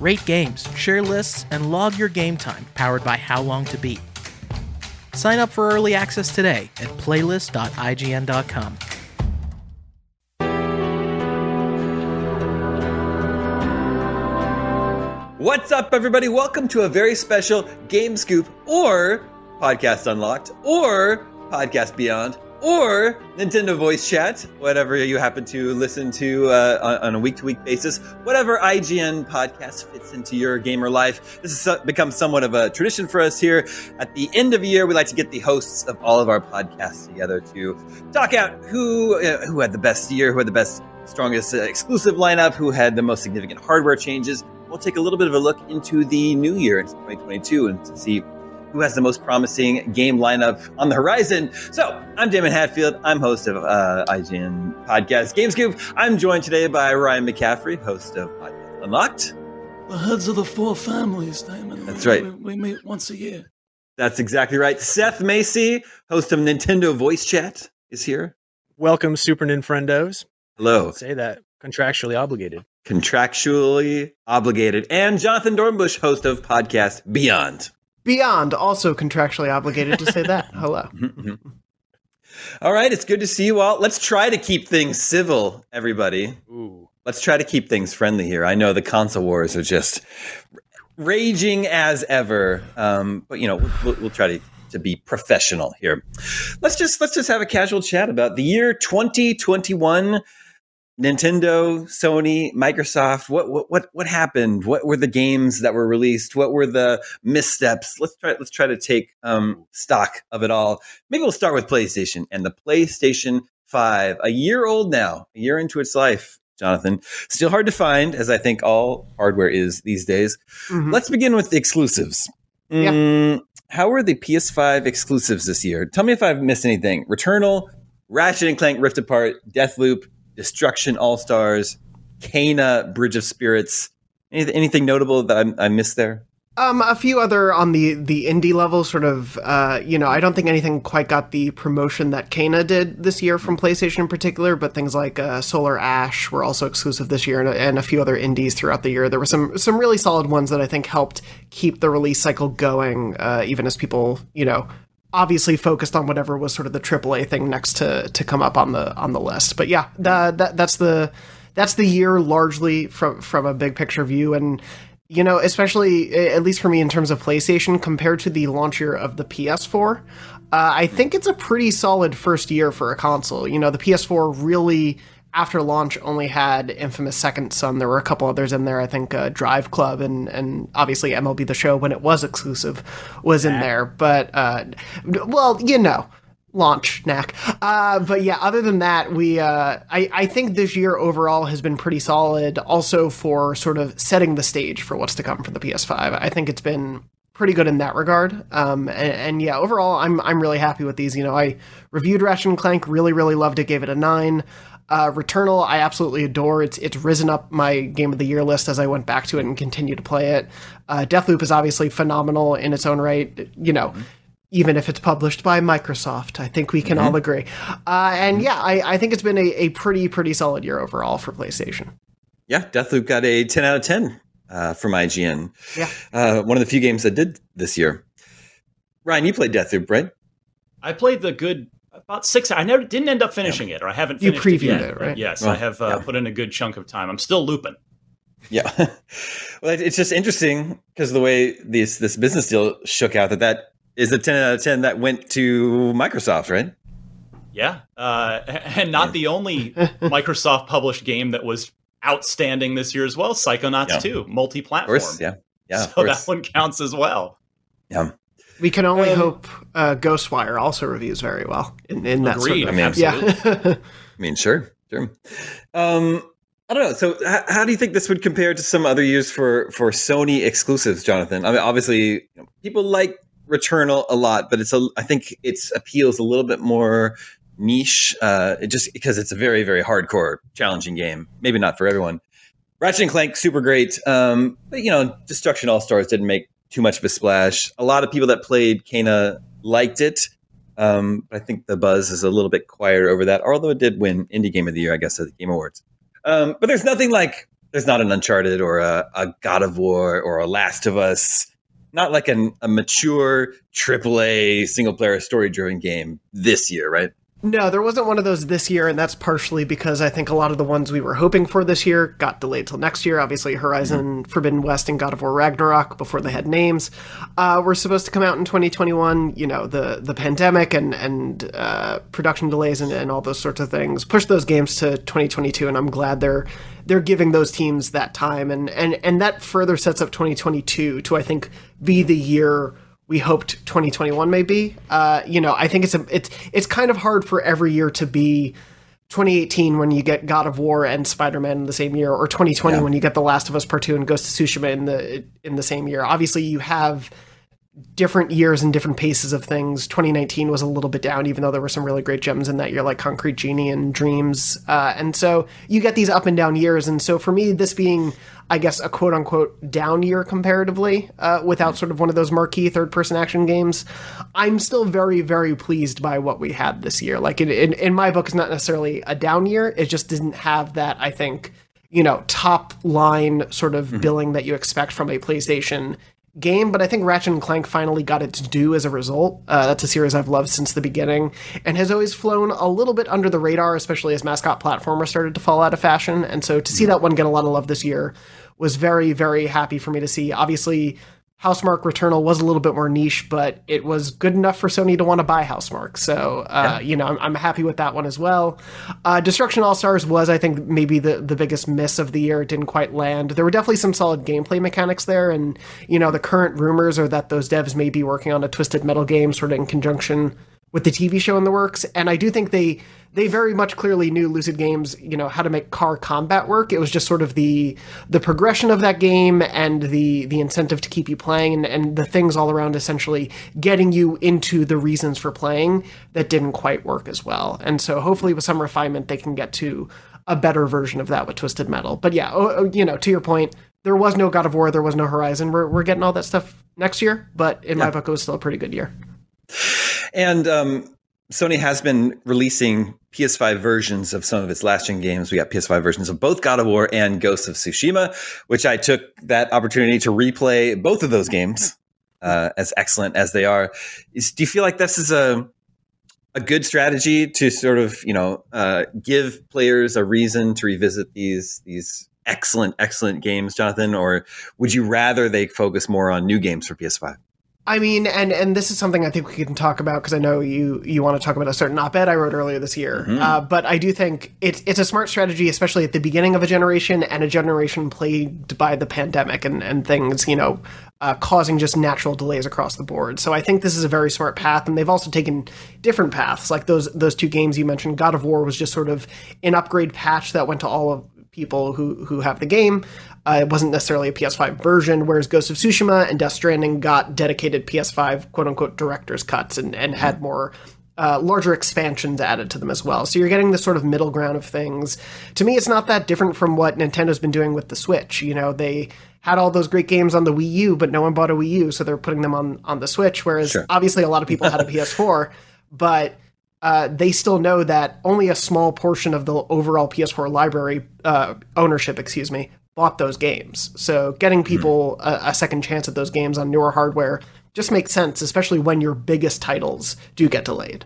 Rate games, share lists, and log your game time powered by How Long to Beat. Sign up for early access today at playlist.ign.com. What's up, everybody? Welcome to a very special Game Scoop or Podcast Unlocked or Podcast Beyond or Nintendo Voice Chat, whatever you happen to listen to uh, on, on a week to week basis, whatever IGN podcast fits into your gamer life. This has become somewhat of a tradition for us here. At the end of the year, we like to get the hosts of all of our podcasts together to talk out who uh, who had the best year, who had the best, strongest uh, exclusive lineup, who had the most significant hardware changes. We'll take a little bit of a look into the new year, into 2022, and to see who has the most promising game lineup on the horizon. So, I'm Daemon Hatfield. I'm host of uh, IGN Podcast Game Scoop. I'm joined today by Ryan McCaffrey, host of Podcast Unlocked. The heads of the four families, Damon. That's right. We, we meet once a year. That's exactly right. Seth Macy, host of Nintendo Voice Chat, is here. Welcome, Super Nintendos. Hello. Say that contractually obligated. Contractually obligated. And Jonathan Dornbush, host of Podcast Beyond. Beyond, also contractually obligated to say that. Hello. All right, it's good to see you all. Let's try to keep things civil, everybody. Ooh. Let's try to keep things friendly here. I know the console wars are just raging as ever, um, but you know we'll, we'll try to to be professional here. Let's just let's just have a casual chat about the year 2021. Nintendo, Sony, Microsoft. What what what what happened? What were the games that were released? What were the missteps? Let's try let's try to take um, stock of it all. Maybe we'll start with PlayStation and the PlayStation Five, a year old now, a year into its life. Jonathan, still hard to find, as I think all hardware is these days. Mhm. Let's begin with the exclusives. Yeah. Mm, how were the PS5 exclusives this year? Tell me if I've missed anything. Returnal, Ratchet and Clank Rift Apart, Deathloop, Destruction All Stars, Kena Bridge of Spirits. Anything, anything notable that I, I missed there? Um, a few other on the the indie level, sort of. Uh, you know, I don't think anything quite got the promotion that Kena did this year from PlayStation in particular, but things like uh, Solar Ash were also exclusive this year, and, and a few other indies throughout the year. There were some some really solid ones that I think helped keep the release cycle going, uh, even as people, you know. Obviously focused on whatever was sort of the AAA thing next to to come up on the on the list, but yeah, the, that that's the that's the year largely from from a big picture view, and you know, especially at least for me in terms of PlayStation compared to the launch year of the PS4, uh, I think it's a pretty solid first year for a console. You know, the PS4 really after launch only had Infamous Second Son. There were a couple others in there. I think uh, Drive Club and and obviously MLB The Show when it was exclusive was in there. But uh, well, you know launch knack. Uh, but yeah, other than that, we uh, I, I think this year overall has been pretty solid. Also for sort of setting the stage for what's to come for the PS5. I think it's been pretty good in that regard. Um, and, and yeah, overall, I'm I'm really happy with these. You know, I reviewed Ratchet and Clank, really really loved it, gave it a nine. Uh, Returnal, I absolutely adore. It's it's risen up my game of the year list as I went back to it and continue to play it. Uh, Deathloop is obviously phenomenal in its own right. You know, even if it's published by Microsoft. I think we can all agree. Uh, and yeah, I, I think it's been a, a pretty, pretty solid year overall for PlayStation. Yeah, Deathloop got a 10 out of 10 uh, from IGN. Yeah. Uh, one of the few games that did this year. Ryan, you played Deathloop, right? I played the good about six. I never didn't end up finishing it, or I haven't. You Finished previewed yet, it, right? Yes, Oh, I have uh, yeah. put in a good chunk of time. I'm still looping. Yeah. well, it's just interesting because the way this this business deal shook out that that is a 10 out of 10 that went to Microsoft, right? Yeah, uh, and not the only Microsoft published game that was outstanding this year as well. Psychonauts Yeah. 2, multi-platform. yeah. Yeah, so that one counts as well. yeah. We can only Um, hope uh, Ghostwire also reviews very well in, in that Agreed. sort of. I mean, yeah. I mean, sure, sure. Um, I don't know. So, h- how do you think this would compare to some other years for for Sony exclusives, Jonathan? I mean, obviously, you know, people like Returnal a lot, but it's a. I think its appeals a little bit more niche, uh, it just because it's a very, very hardcore, challenging game. Maybe not for everyone. Ratchet and Clank, super great. Um, but you know, Destruction All Stars didn't make too much of a splash. A lot of people that played Kena liked it. Um, but I think the buzz is a little bit quieter over that, although it did win Indie Game of the Year, I guess, at the Game Awards. Um, but there's nothing like, there's not an Uncharted or a, a God of War or a Last of Us, not like an, a mature AAA single player story driven game this year, right? No, there wasn't one of those this year, and that's partially because I think a lot of the ones we were hoping for this year got delayed till next year. Obviously, Horizon Forbidden West and God of War Ragnarok, before they had names, uh, were supposed to come out in 2021. You know, the the pandemic and and uh, production delays and, and all those sorts of things pushed those games to 2022, and I'm glad they're they're giving those teams that time, and and and that further sets up 2022 to I think be the year we hoped 2021 may be. Uh, you know, I think it's a it's it's kind of hard for every year to be 2018 when you get God of War and Spider Man in the same year, or 2020 when you get The Last of Us Part Two and Ghost of Tsushima in the in the same year. Obviously, you have different years and different paces of things. 2019 was a little bit down, even though there were some really great gems in that year, like Concrete Genie and Dreams. Uh, and so you get these up and down years. And so for me, this being, I guess, a quote unquote down year comparatively, uh, without sort of one of those marquee third person action games, I'm still very, very pleased by what we had this year. Like in, in, in my book, it's not necessarily a down year. It just didn't have that, I think, you know, top line sort of billing that you expect from a PlayStation game, but I think Ratchet and Clank finally got its due as a result. Uh, that's a series I've loved since the beginning and has always flown a little bit under the radar, especially as mascot platformer started to fall out of fashion. And so to see that one get a lot of love this year was very, very happy for me to see. Obviously, Housemarque Returnal was a little bit more niche, but it was good enough for Sony to want to buy Housemarque. So, uh, you know, I'm, I'm happy with that one as well. Uh, Destruction All Stars was, I think, maybe the, the biggest miss of the year. It didn't quite land. There were definitely some solid gameplay mechanics there. And, you know, the current rumors are that those devs may be working on a Twisted Metal game sort of in conjunction with the TV show in the works. And I do think they they very much clearly knew Lucid Games, you know, how to make car combat work. It was just sort of the the progression of that game and the the incentive to keep you playing and, and the things all around essentially getting you into the reasons for playing that didn't quite work as well. And so hopefully with some refinement they can get to a better version of that with Twisted Metal. But yeah, oh, oh, you know, to your point, there was no God of War, there was no Horizon. We're we're getting all that stuff next year, but in my book it was still a pretty good year. And um, Sony has been releasing PS5 versions of some of its last gen games. We got PS5 versions of both God of War and Ghost of Tsushima, which I took that opportunity to replay both of those games, uh, as excellent as they are. Is, do you feel like this is a a good strategy to sort of you know uh, give players a reason to revisit these these excellent excellent games, Jonathan, or would you rather they focus more on new games for PS5? I mean, and and this is something I think we can talk about because I know you you want to talk about a certain op-ed I wrote earlier this year. Uh, but I do think it's it's a smart strategy, especially at the beginning of a generation and a generation plagued by the pandemic and and things, you know, uh, causing just natural delays across the board. So I think this is a very smart path, and they've also taken different paths. Like those those two games you mentioned, God of War was just sort of an upgrade patch that went to all of people who who have the game. Uh, it wasn't necessarily a PS5 version, whereas Ghost of Tsushima and Death Stranding got dedicated PS5 quote unquote director's cuts and, and had more uh, larger expansions added to them as well. So you're getting this sort of middle ground of things. To me, it's not that different from what Nintendo's been doing with the Switch. You know, they had all those great games on the Wii U, but no one bought a Wii U, so they're putting them on on the Switch. Whereas Sure. obviously a lot of people had a PS4, but uh, they still know that only a small portion of the overall PS4 library uh, ownership, excuse me, bought those games. So getting people a, a second chance at those games on newer hardware just makes sense, especially when your biggest titles do get delayed.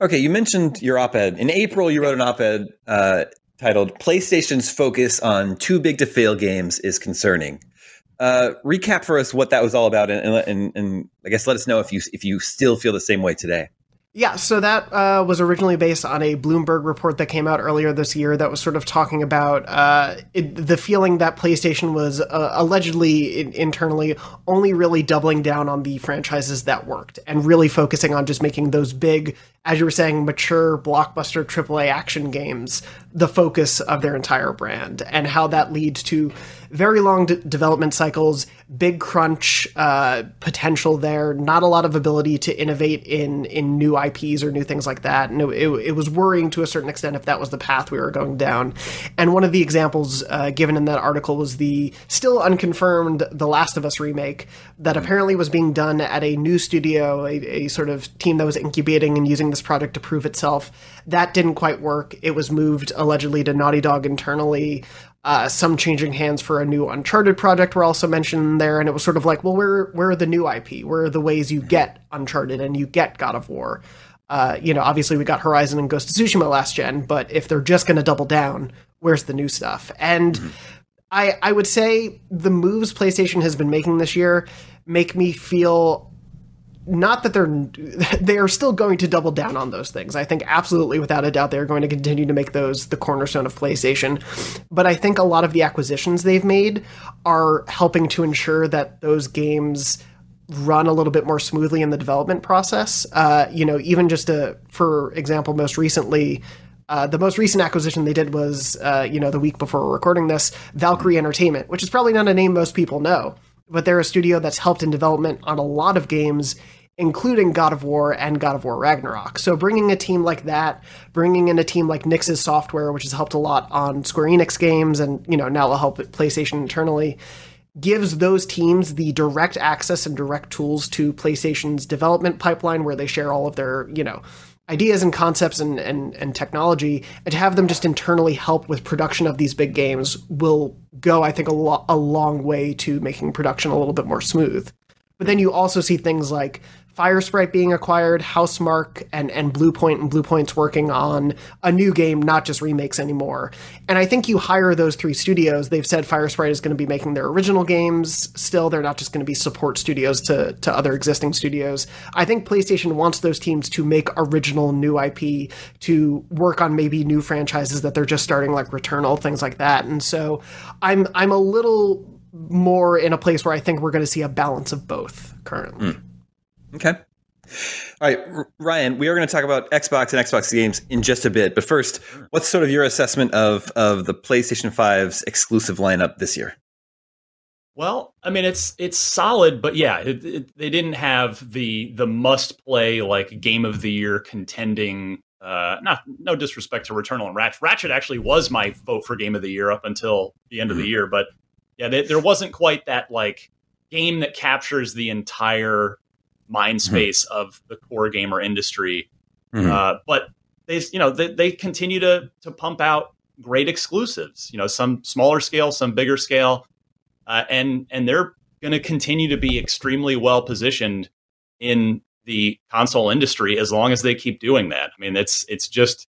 Okay, you mentioned your op-ed. In April, you wrote an op-ed uh, titled "PlayStation's Focus on Too Big to Fail Games is Concerning." Uh, recap for us what that was all about, and, and, and I guess let us know if you if you still feel the same way today. Yeah, so that uh, was originally based on a Bloomberg report that came out earlier this year that was sort of talking about uh, it, the feeling that PlayStation was uh, allegedly in, internally only really doubling down on the franchises that worked and really focusing on just making those big, as you were saying, mature blockbuster AAA action games the focus of their entire brand, and how that leads to very long d- development cycles, big crunch uh, potential there, not a lot of ability to innovate in in new IPs or new things like that. And it, it, was worrying to a certain extent if that was the path we were going down. And one of the examples uh, given in that article was the still unconfirmed The Last of Us remake that apparently was being done at a new studio, a, a sort of team that was incubating and using this project to prove itself. That didn't quite work. It was moved allegedly to Naughty Dog internally. Uh, some changing hands for a new Uncharted project were also mentioned there, and it was sort of like, well, where where are the new IP? Where are the ways you get Uncharted and you get God of War? Uh, you know, obviously we got Horizon and Ghost of Tsushima last gen, but if they're just going to double down, where's the new stuff? And I I would say the moves PlayStation has been making this year make me feel not that they're they are still going to double down on those things. I think absolutely without a doubt they're going to continue to make those the cornerstone of PlayStation. But I think a lot of the acquisitions they've made are helping to ensure that those games run a little bit more smoothly in the development process. Uh, you know, even just a, for example, most recently, uh, the most recent acquisition they did was, uh, you know, the week before recording this, Valkyrie Entertainment, which is probably not a name most people know, but they're a studio that's helped in development on a lot of games, including God of War and God of War Ragnarok. So bringing a team like that, bringing in a team like Nixxes Software, which has helped a lot on Square Enix games, and you know now will help PlayStation internally gives those teams the direct access and direct tools to PlayStation's development pipeline where they share all of their, you know, ideas and concepts and, and, and technology, and to have them just internally help with production of these big games will go, I think, a, lo- a long way to making production a little bit more smooth. But then you also see things like Firesprite being acquired, Housemarque and, and Bluepoint, and Bluepoint's working on a new game, not just remakes anymore. And I think you hire those three studios. They've said Firesprite is going to be making their original games still. They're not just going to be support studios to, to other existing studios. I think PlayStation wants those teams to make original new IP, to work on maybe new franchises that they're just starting, like Returnal, things like that. And so I'm I'm a little more in a place where I think we're going to see a balance of both currently. Hmm. Okay. All right, R- Ryan, we are going to talk about Xbox and Xbox games in just a bit. But first, what's sort of your assessment of of the PlayStation 5's exclusive lineup this year? Well, I mean, it's it's solid, but yeah, it, it, they didn't have the the must play like game of the year contending. Uh, not no disrespect to Returnal and Ratchet. Ratchet actually was my vote for game of the year up until the end of the year, but yeah, they, there wasn't quite that like game that captures the entire mind space of the core gamer industry. Mhm. Uh, but they, you know, they, they continue to to pump out great exclusives. You know, some smaller scale, some bigger scale, uh, and and they're going to continue to be extremely well positioned in the console industry as long as they keep doing that. I mean, it's it's just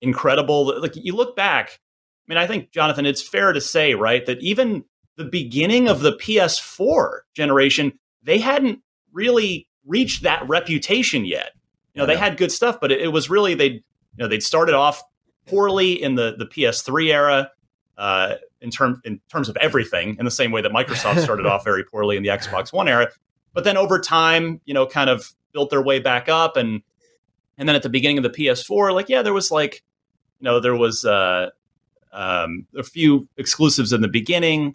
incredible. Like you look back. I mean, I think Jonathan, it's fair to say, right, that even the beginning of the PS4 generation, they hadn't really reached that reputation yet. You know, they had good stuff, but it, it was really they, you know, they'd started off poorly in the the PS3 era uh, in term in terms of everything, in the same way that Microsoft started off very poorly in the Xbox One era. But then over time, you know, kind of built their way back up, and and then at the beginning of the PS4, like yeah, there was like, you know, there was uh, um, a few exclusives in the beginning,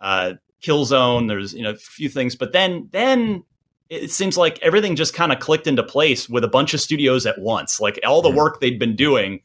uh, Killzone. There's you know a few things, but then then it seems like everything just kind of clicked into place with a bunch of studios at once. Like all the work they'd been doing,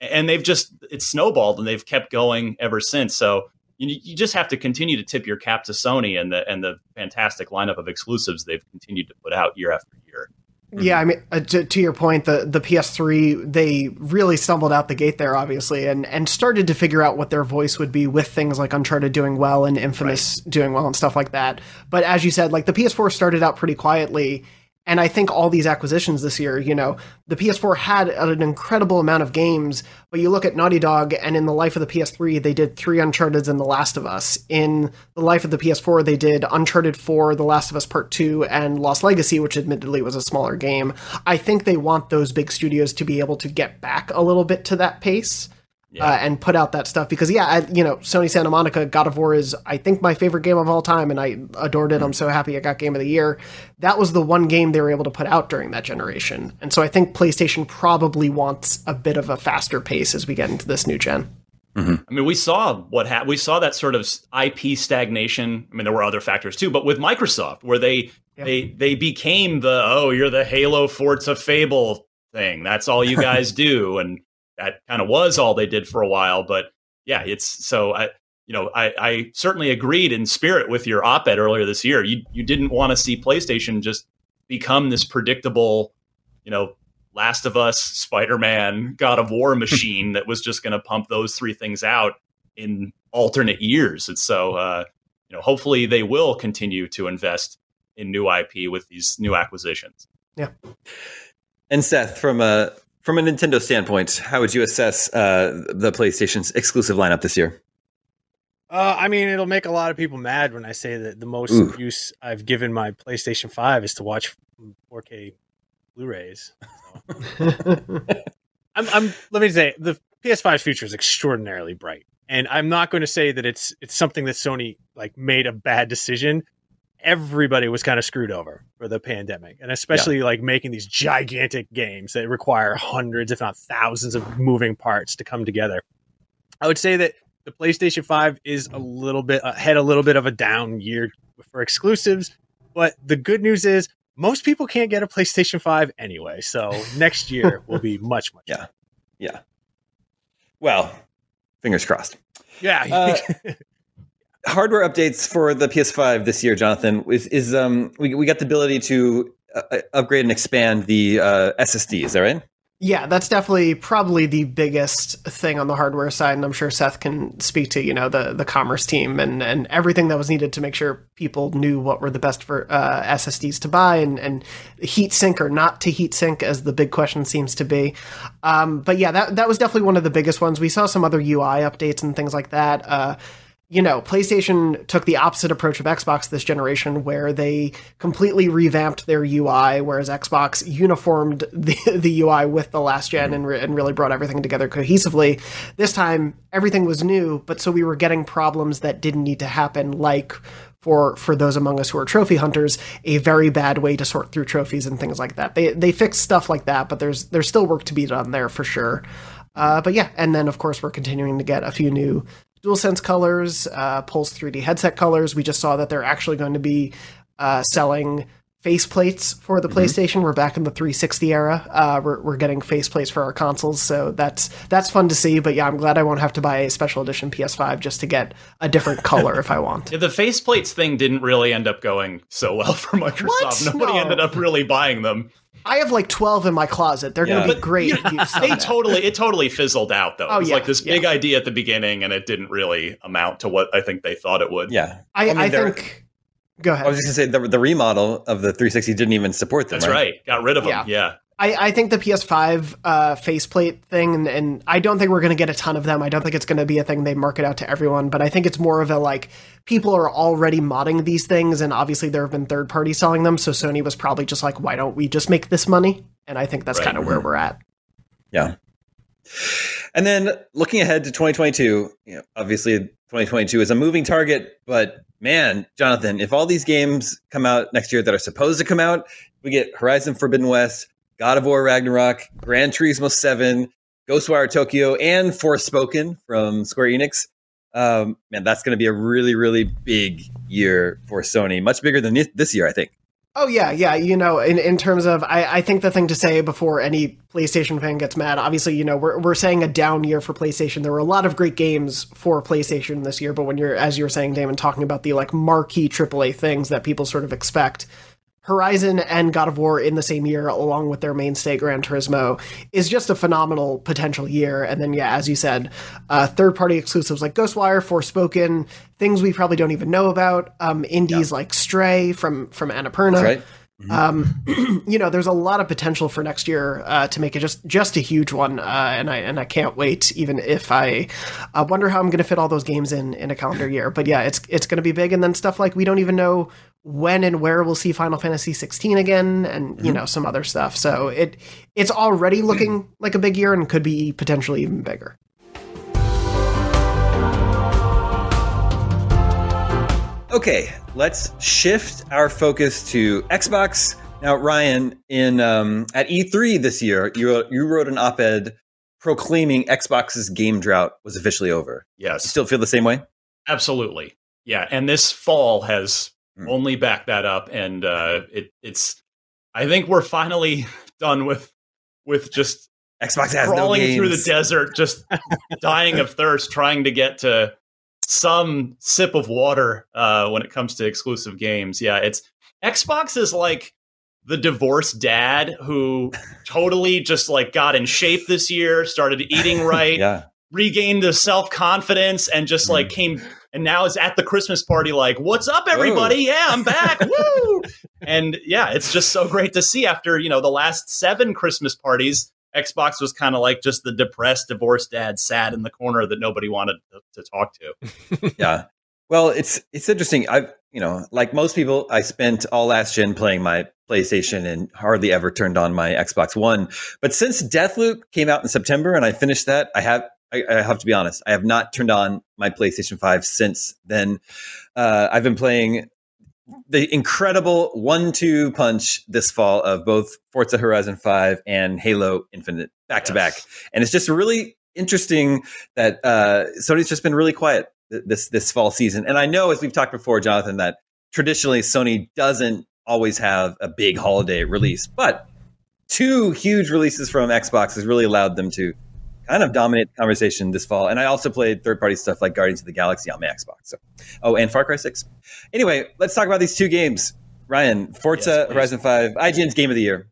and they've just it's snowballed and they've kept going ever since. So you, you just have to continue to tip your cap to Sony and the and the fantastic lineup of exclusives they've continued to put out year after year. Yeah, I mean, uh, to, to, your point, the the PS3 they really stumbled out the gate there, obviously, and and started to figure out what their voice would be with things like Uncharted doing well and Infamous right. doing well and stuff like that. But as you said, like the PS4 started out pretty quietly, and I think all these acquisitions this year, you know, the PS4 had an incredible amount of games, but you look at Naughty Dog, and in the life of the PS3, they did three Uncharted's and The Last of Us. In the life of the PS4, they did Uncharted 4, The Last of Us Part 2, and Lost Legacy, which admittedly was a smaller game. I think they want those big studios to be able to get back a little bit to that pace yeah. uh, and put out that stuff because yeah, I, you know, Sony Santa Monica God of War is I think my favorite game of all time, and I adored it. Mm-hmm. I'm so happy it got Game of the Year. That was the one game they were able to put out during that generation, and so I think PlayStation probably wants a bit of a faster pace as we get into this new gen. Mm-hmm. I mean, we saw what ha- we saw that sort of IP stagnation. I mean, there were other factors too, but with Microsoft, where they yep. they they became the oh, you're the Halo Forza Fable thing. That's all you guys do, and that kind of was all they did for a while. But yeah, it's so I, you know, I, I certainly agreed in spirit with your op-ed earlier this year. You you didn't want to see PlayStation just become this predictable, you know, Last of Us, Spider Man, God of War machine that was just going to pump those three things out in alternate years. And so, uh, you know, hopefully they will continue to invest in new IP with these new acquisitions. Yeah. And Seth, from a from a Nintendo standpoint, how would you assess uh, the PlayStation's exclusive lineup this year? Uh, I mean, it'll make a lot of people mad when I say that the most Ooh. use I've given my PlayStation 5 is to watch 4K Blu-rays. So. I'm, I'm, let me say the PS5's future is extraordinarily bright, and I'm not going to say that it's it's something that Sony like made a bad decision everybody was kind of screwed over for the pandemic and especially yeah. like making these gigantic games that require hundreds if not thousands of moving parts to come together i would say that the playstation 5 is a little bit uh, had a little bit of a down year for exclusives but the good news is most people can't get a playstation 5 anyway so next year will be much much yeah better. yeah well fingers crossed yeah uh, hardware updates for the PS5 this year, Jonathan, is, is um we we got the ability to uh, uh upgrade and expand the uh, SSD. Is that right? Yeah, that's definitely probably the biggest thing on the hardware side, and I'm sure Seth can speak to you know the the commerce team and and everything that was needed to make sure people knew what were the best for uh, SSDs to buy and and heat sink or not to heat sink as the big question seems to be. Um, but yeah, that that was definitely one of the biggest ones. We saw some other UI updates and things like that. Uh, you know, PlayStation took the opposite approach of Xbox this generation, where they completely revamped their UI, whereas Xbox uniformed the, the UI with the last gen and, re- and really brought everything together cohesively. This time, everything was new, but so we were getting problems that didn't need to happen, like for for those among us who are trophy hunters, a very bad way to sort through trophies and things like that. They they fixed stuff like that, but there's there's still work to be done there for sure. Uh, but yeah, and then of course we're continuing to get a few new DualSense colors, uh, Pulse 3D headset colors. We just saw that they're actually going to be uh, selling faceplates for the mm-hmm. PlayStation. We're back in the 360 era. Uh, we're, we're getting faceplates for our consoles, so that's that's fun to see. But yeah, I'm glad I won't have to buy a special edition PS5 just to get a different color if I want. Yeah, the faceplates thing didn't really end up going so well for Microsoft. What? Nobody no. ended up really buying them. I have like twelve in my closet. They're yeah. going to be great. You know, they totally it totally fizzled out though. Oh, it was yeah, like this big idea at the beginning, and it didn't really amount to what I think they thought it would. Yeah, I, I, mean, I think. Go ahead. I was just going to say the, the remodel of the 360 didn't even support them. That's right. right. Got rid of them. Yeah. I, I think the PS5 uh, faceplate thing, and, and I don't think we're going to get a ton of them. I don't think it's going to be a thing they market out to everyone, but I think it's more of a like people are already modding these things, and obviously there have been third parties selling them. So Sony was probably just like, why don't we just make this money? And I think that's right. kind of where we're at. Yeah. And then looking ahead to 2022, you know, obviously 2022 is a moving target, but man, Jonathan, if all these games come out next year that are supposed to come out, we get Horizon Forbidden West, God of War Ragnarok, Gran Turismo 7, Ghostwire Tokyo, and Forspoken from Square Enix. Um, man, that's going to be a really, really big year for Sony. Much bigger than this year, I think. Oh yeah, yeah. You know, in, in terms of, I, I think the thing to say before any PlayStation fan gets mad, obviously, you know, we're we're saying a down year for PlayStation. There were a lot of great games for PlayStation this year, but when you're, as you were saying, Daemon, talking about the like marquee AAA things that people sort of expect, Horizon and God of War in the same year, along with their mainstay Gran Turismo, is just a phenomenal potential year. And then, yeah, as you said, uh, third party exclusives like Ghostwire, Forspoken, things we probably don't even know about, um, indies yeah. like Stray from from Annapurna. That's right. Mm-hmm. Um, you know, there's a lot of potential for next year uh, to make it just just a huge one, uh, and I and I can't wait. Even if I uh, wonder how I'm going to fit all those games in in a calendar year, but yeah, it's it's going to be big. And then stuff like we don't even know when and where we'll see Final Fantasy 16 again, and mm-hmm. you know some other stuff. So it it's already looking like a big year and could be potentially even bigger. Okay, let's shift our focus to Xbox. Now, Ryan, in um, at E3 this year, you you wrote an op-ed proclaiming Xbox's game drought was officially over. Yes, you still feel the same way? Absolutely. Yeah, and this fall has mm. only back that up, and uh, it, it's. I think we're finally done with with just Xbox has crawling no through the desert, just dying of thirst, trying to get to some sip of water uh, when it comes to exclusive games. Yeah, it's Xbox is like the divorced dad who totally just like got in shape this year, started eating right, yeah. regained the self confidence, and just like mm. came and now is at the Christmas party like, "What's up, everybody? Yeah, I'm back! Woo!" And yeah, it's just so great to see after you know the last seven Christmas parties. Xbox was kind of like just the depressed divorced dad sat in the corner that nobody wanted to, to talk to. yeah. Well, it's it's interesting. I've you know, like most people, I spent all last gen playing my PlayStation and hardly ever turned on my Xbox One. But since Deathloop came out in September and I finished that, I have I, I have to be honest, I have not turned on my PlayStation 5 since then. Uh, I've been playing the incredible one-two punch this fall of both Forza Horizon 5 and Halo Infinite back to back, and it's just really interesting that uh, Sony's just been really quiet this this fall season. And I know, as we've talked before, Jonathan, that traditionally Sony doesn't always have a big holiday release, but two huge releases from Xbox has really allowed them to kind of dominate the conversation this fall. And I also played third party stuff like Guardians of the Galaxy on my Xbox. So, oh, and Far Cry Six. Anyway, let's talk about these two games. Ryan, Forza yes, Horizon Five, IGN's Game of the Year.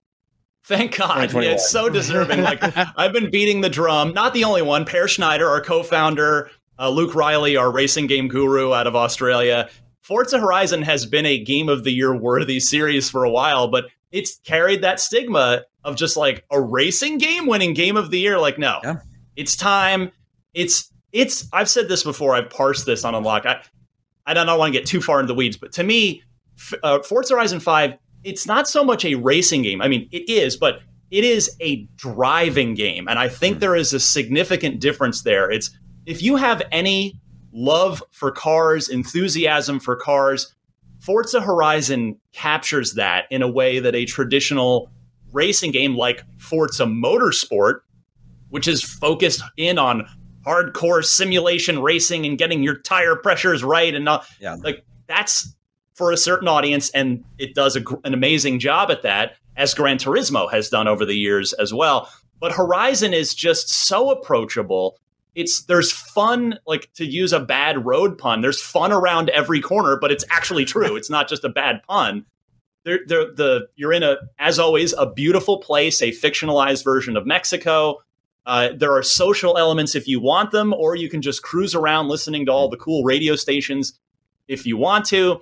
Thank God. It's so deserving. like I've been beating the drum. Not the only one. Peer Schneider, our co-founder, uh, Luke Reilly, our racing game guru out of Australia. Forza Horizon has been a game of the year worthy series for a while, but it's carried that stigma of just like a racing game winning game of the year. Like, no, yeah. It's time. It's it's. I've said this before. I've parsed this on Unlock. I I don't want to get too far into the weeds, but to me, uh, Forza Horizon Five, it's not so much a racing game. I mean, it is, but it is a driving game, and I think mm. there is a significant difference there. It's if you have any love for cars, enthusiasm for cars, Forza Horizon captures that in a way that a traditional racing game like Forza Motorsport, which is focused in on hardcore simulation racing and getting your tire pressures right and not yeah. like that's for a certain audience and it does a, an amazing job at that as Gran Turismo has done over the years as well. But Horizon is just so approachable. It's there's fun like to use a bad road pun. There's fun around every corner, but it's actually true. it's not just a bad pun they're, they're, the you're in a as always a beautiful place, a fictionalized version of Mexico. Uh, there are social elements if you want them, or you can just cruise around listening to all the cool radio stations if you want to.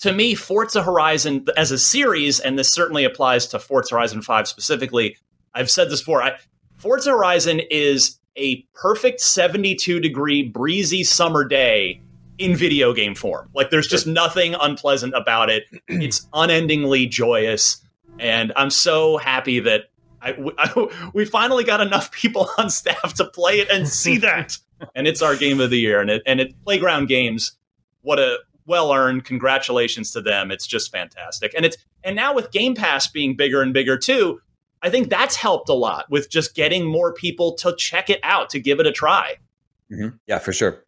To me, Forza Horizon as a series, and this certainly applies to Forza Horizon 5 specifically, I've said this before. I, Forza Horizon is a perfect 72 degree breezy summer day in video game form. Like there's just nothing unpleasant about it. It's unendingly joyous, and I'm so happy that I, I, we finally got enough people on staff to play it and see that. and it's our game of the year, and it and it Playground Games. What a well earned congratulations to them. It's just fantastic, and it's and now with Game Pass being bigger and bigger too. I think that's helped a lot with just getting more people to check it out, to give it a try. Mm-hmm. Yeah, for sure.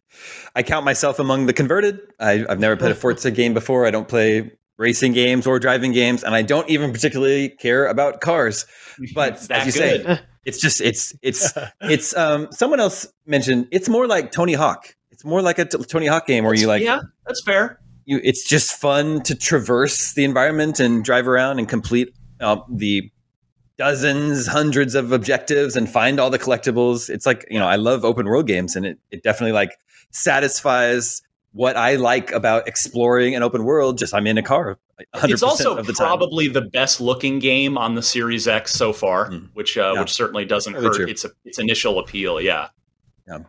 I count myself among the converted. I, have never played a Forza game before. I don't play racing games or driving games, and I don't even particularly care about cars. But as you good. say, it's just it's it's it's um someone else mentioned it's more like Tony Hawk. It's more like a t- Tony Hawk game where you like yeah, that's fair. you it's just fun to traverse the environment and drive around and complete uh, the dozens hundreds of objectives and find all the collectibles it's like you know i love open world games and it, it definitely like satisfies what i like about exploring an open world just i'm in a car 100% It's also of the time probably the best looking game on the Series X so far, Mm. which uh, Yeah. which certainly doesn't Really hurt true. its its initial appeal. Yeah. yeah.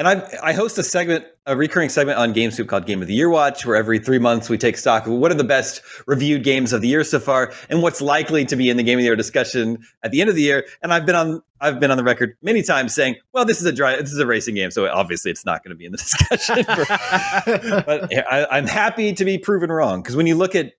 And I I host a segment, a recurring segment on GameScoop called Game of the Year Watch, where every three months we take stock of what are the best reviewed games of the year so far, and what's likely to be in the Game of the Year discussion at the end of the year. And I've been on I've been on the record many times saying, well, this is a dry, this is a racing game, so obviously it's not going to be in the discussion. but I, I'm happy to be proven wrong because when you look at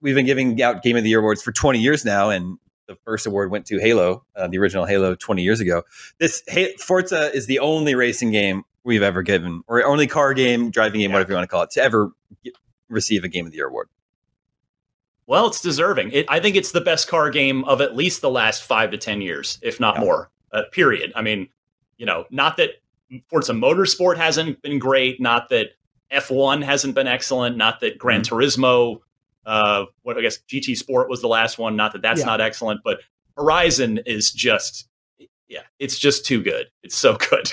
we've been giving out Game of the Year awards for 20 years now, and the first award went to Halo, uh, the original Halo 20 years ago. This Ha- Forza is the only racing game we've ever given, or only car game, driving game, Yeah. whatever you want to call it, to ever get, receive a Game of the Year award. Well, it's deserving. It, I think it's the best car game of at least the last five to ten years, if not Yeah. more. Uh, period. I mean, you know, not that Forza Motorsport hasn't been great, not that F1 hasn't been excellent, not that Gran Mm-hmm. Turismo, uh, what I guess GT Sport was the last one. Not that that's Yeah. not excellent, but Horizon is just, yeah, it's just too good. It's so good.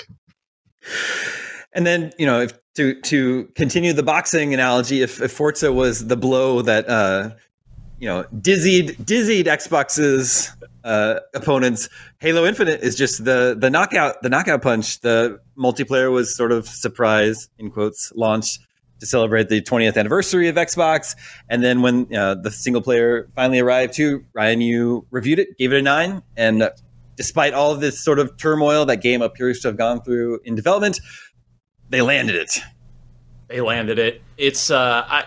And then you know, if to to continue the boxing analogy, if, if Forza was the blow that uh, you know dizzied dizzied Xbox's uh, opponents, Halo Infinite is just the the knockout the knockout punch. The multiplayer was sort of surprise in quotes launched to celebrate the 20th anniversary of Xbox, and then when uh, the single player finally arrived, too, Ryan, you reviewed it, gave it a nine, and uh, despite all of this sort of turmoil that game appears to have gone through in development, they landed it. They landed it. It's uh, I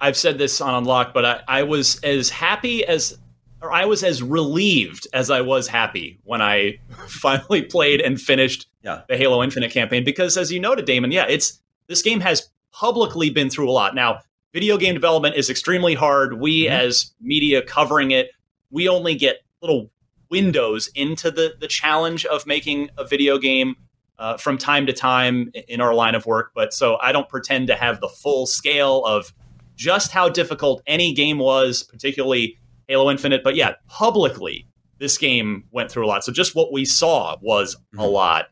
I've said this on Unlock, but I, I was as happy as or I was as relieved as I was happy when I finally played and finished Yeah. the Halo Infinite campaign because as you noted, Daemon, yeah, it's this game has publicly been through a lot. Now, video game development is extremely hard. We as media covering it, we only get little windows into the the challenge of making a video game uh, from time to time in our line of work. But so I don't pretend to have the full scale of just how difficult any game was, particularly Halo Infinite. But yeah, publicly, this game went through a lot. So just what we saw was a lot,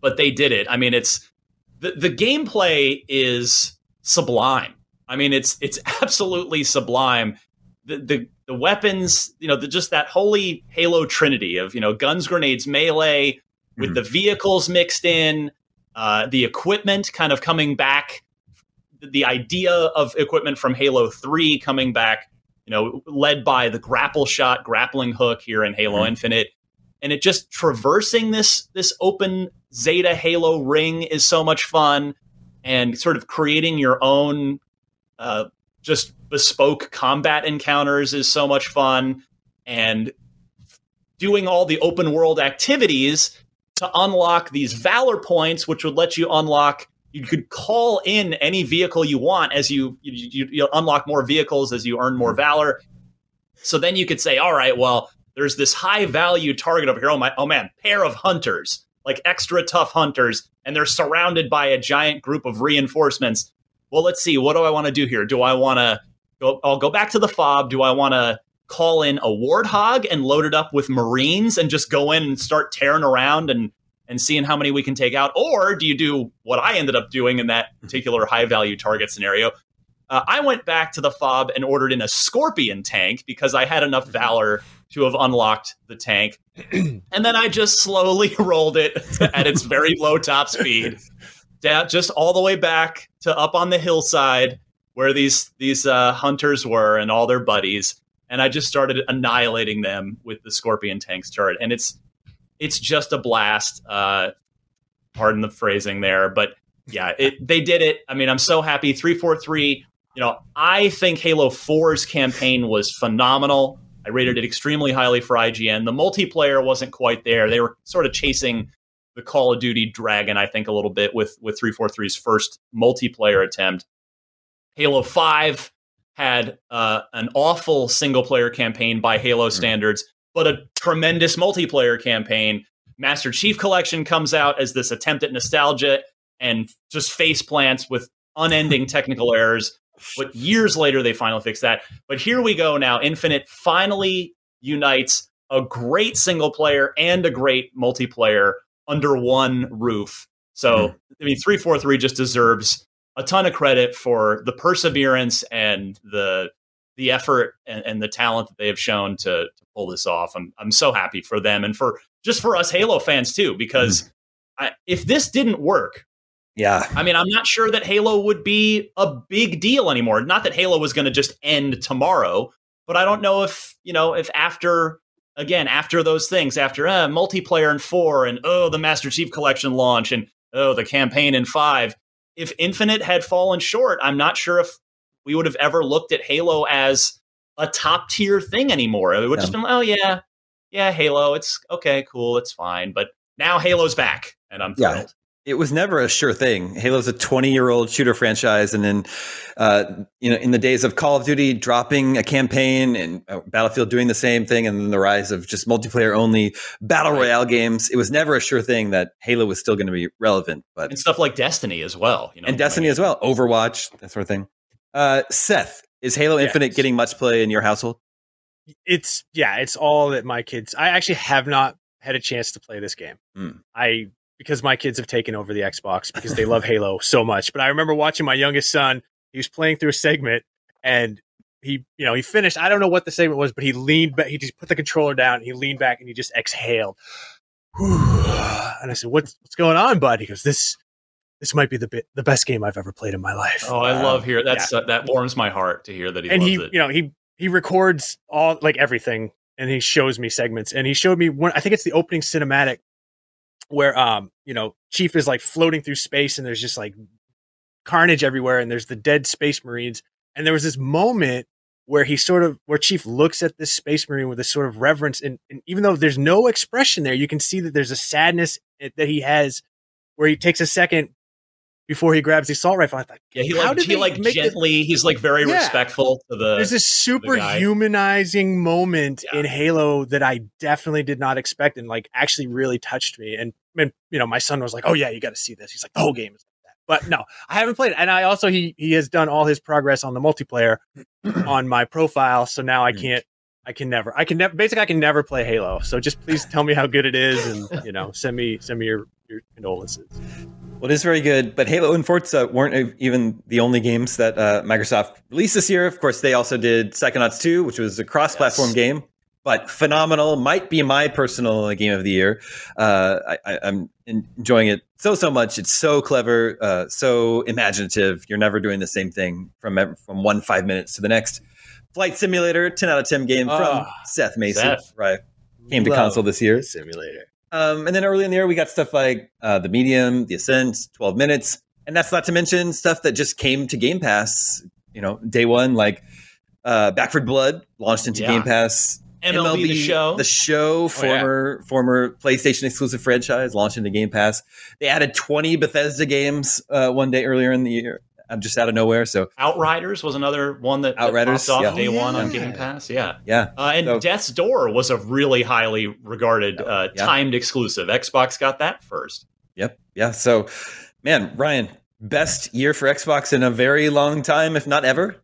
but they did it. I mean, it's the, the gameplay is sublime. I mean, it's it's absolutely sublime. The, the the weapons, you know, the, just that holy Halo trinity of you know guns, grenades, melee, with the vehicles mixed in, uh, the equipment kind of coming back, the idea of equipment from Halo 3 coming back, you know, led by the grapple shot, grappling hook here in Halo Mhm. Infinite. And it just traversing this this open Zeta Halo ring is so much fun, and sort of creating your own uh, just bespoke combat encounters is so much fun, and doing all the open world activities to unlock these valor points, which would let you unlock. You could call in any vehicle you want as you you, you, you unlock more vehicles as you earn more valor. So then you could say, all right, well, there's this high value target over here. Oh my, oh man, pair of hunters, like extra tough hunters, and they're surrounded by a giant group of reinforcements. Well, let's see. What do I want to do here? Do I want to go? I'll go back to the fob. Do I want to call in a warthog and load it up with marines and just go in and start tearing around and and seeing how many we can take out or do you do what i ended up doing in that particular high value target scenario uh, i went back to the fob and ordered in a scorpion tank because i had enough valor to have unlocked the tank and then i just slowly rolled it at its very low top speed down just all the way back to up on the hillside where these these uh, hunters were and all their buddies and I just started annihilating them with the Scorpion Tank's turret, and it's it's just a blast. Uh, pardon the phrasing there, but yeah, it they did it. I mean, I'm so happy. Three four three. You know, I think Halo 4's campaign was phenomenal. I rated it extremely highly for IGN. The multiplayer wasn't quite there. They were sort of chasing the Call of Duty dragon, I think, a little bit with with 343's first multiplayer attempt. Halo 5 had uh, an awful single player campaign by Halo standards, but a tremendous multiplayer campaign. Master Chief Collection comes out as this attempt at nostalgia and just face plants with unending technical errors. But years later, they finally fix that. But here we go now. Infinite finally unites a great single player and a great multiplayer under one roof. So, hmm. I mean, 343 just deserves a ton of credit for the perseverance and the the effort and, and the talent that they have shown to, to pull this off. I'm I'm so happy for them and for just for us Halo fans too, because hmm. I, if this didn't work, Yeah. I mean, I'm not sure that Halo would be a big deal anymore. Not that Halo was going to just end tomorrow, but I don't know if, you know, if after, again, after those things, after uh, multiplayer in four and oh, the Master Chief Collection launch and oh, the campaign in five, if Infinite had fallen short, I'm not sure if we would have ever looked at Halo as a top tier thing anymore. It would just Yeah. been, oh, yeah, yeah, Halo, it's okay, cool, it's fine. But now Halo's back, and I'm Yeah. thrilled. It was never a sure thing. Halo's a 20 year old shooter franchise. And then, uh, you know, in the days of Call of Duty dropping a campaign and uh, Battlefield doing the same thing, and then the rise of just multiplayer only battle royale games, it was never a sure thing that Halo was still going to be relevant. But and stuff like Destiny as well. You know, and Destiny as well, Overwatch, that sort of thing. Uh, Seth, is Halo Infinite Yes. getting much play in your household? it's yeah, it's all that my kids. I actually have not had a chance to play this game. Mm. I because my kids have taken over the Xbox because they love Halo so much. But I remember watching my youngest son. He was playing through a segment and he, you know, he finished. I don't know what the segment was, but he leaned back. He just put the controller down. He leaned back and he just exhaled. And I said, "What's what's going on, bud?" He goes, "This." This might be the bit, the best game I've ever played in my life. Oh, I love hear that's uh, that warms my heart to hear that he and loves he it. you know he he records all like everything and he shows me segments and he showed me one i think it's the opening cinematic where um you know chief is like floating through space and there's just like carnage everywhere and there's the dead space marines and there was this moment where he sort of where chief looks at this space marine with this sort of reverence and, and even though there's no expression there you can see that there's a sadness that he has where he takes a second before he grabs the assault rifle i thought yeah, he like he like this- gently. He's like very Yeah. respectful to the. there's this super humanizing moment Yeah. in Halo that I definitely did not expect and like actually really touched me. And, and you know, my son was like, "Oh yeah, you got to see this." He's like, "The whole game is like that." But no, I haven't played it. And I also he he has done all his progress on the multiplayer on my profile, so now I Hmm. can't. I can never. I can never. Basically, I can never play Halo. So just please tell me how good it is, and you know, send me send me your your condolences. Well, it is very good, but Halo and Forza weren't even the only games that uh, Microsoft released this year. Of course, they also did Psychonauts 2, which was a cross-platform Yes. game, but phenomenal. Might be my personal game of the year. Uh, I, I, I'm enjoying it so so much. It's so clever, uh, so imaginative. You're never doing the same thing from from one five minutes to the next. Flight Simulator, 10 out of 10 game from Ah, Seth Macy. Seth. Right, came to console this year. Simulator. Um, and then early in the year, we got stuff like uh, the Medium, the Ascent, 12 minutes, and that's not to mention stuff that just came to Game Pass. You know, day one, like uh, Back 4 Blood launched into Yeah. Game Pass. MLB The Show. the show, yeah. former former PlayStation exclusive franchise, launched into Game Pass. They added 20 Bethesda games uh, one day earlier in the year, I'm just out of nowhere. So Outriders was another one that, that Outriders, popped off yeah. day Oh, one on. Game Pass. Yeah, yeah, uh, and So- Death's Door was a really highly regarded uh, Yeah. timed exclusive. Xbox got that first. Yep. Yeah. So, man, Ryan, best year for Xbox in a very long time, if not ever.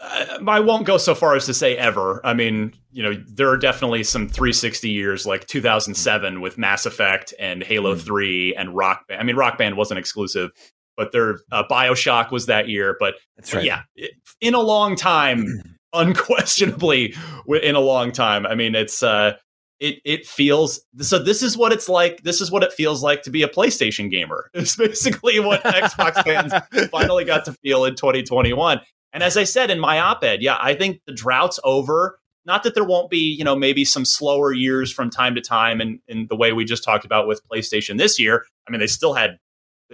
I won't go so far as to say ever. I mean, you know, there are definitely some 360 years like 2007 with Mass Effect and Halo Mm. 3 and Rock Band. I mean, Rock Band wasn't exclusive, but their uh, BioShock was that year. But, That's but yeah, it- in a long time, unquestionably in a long time. I mean, it's uh it it feels so this is what it's like this is what it feels like to be a PlayStation gamer. It's basically what Xbox fans finally got to feel in 2021. And as I said in my op-ed, yeah, I think the drought's over. Not that there won't be, you know, maybe some slower years from time to time, and in the way we just talked about with PlayStation this year. I mean, they still had,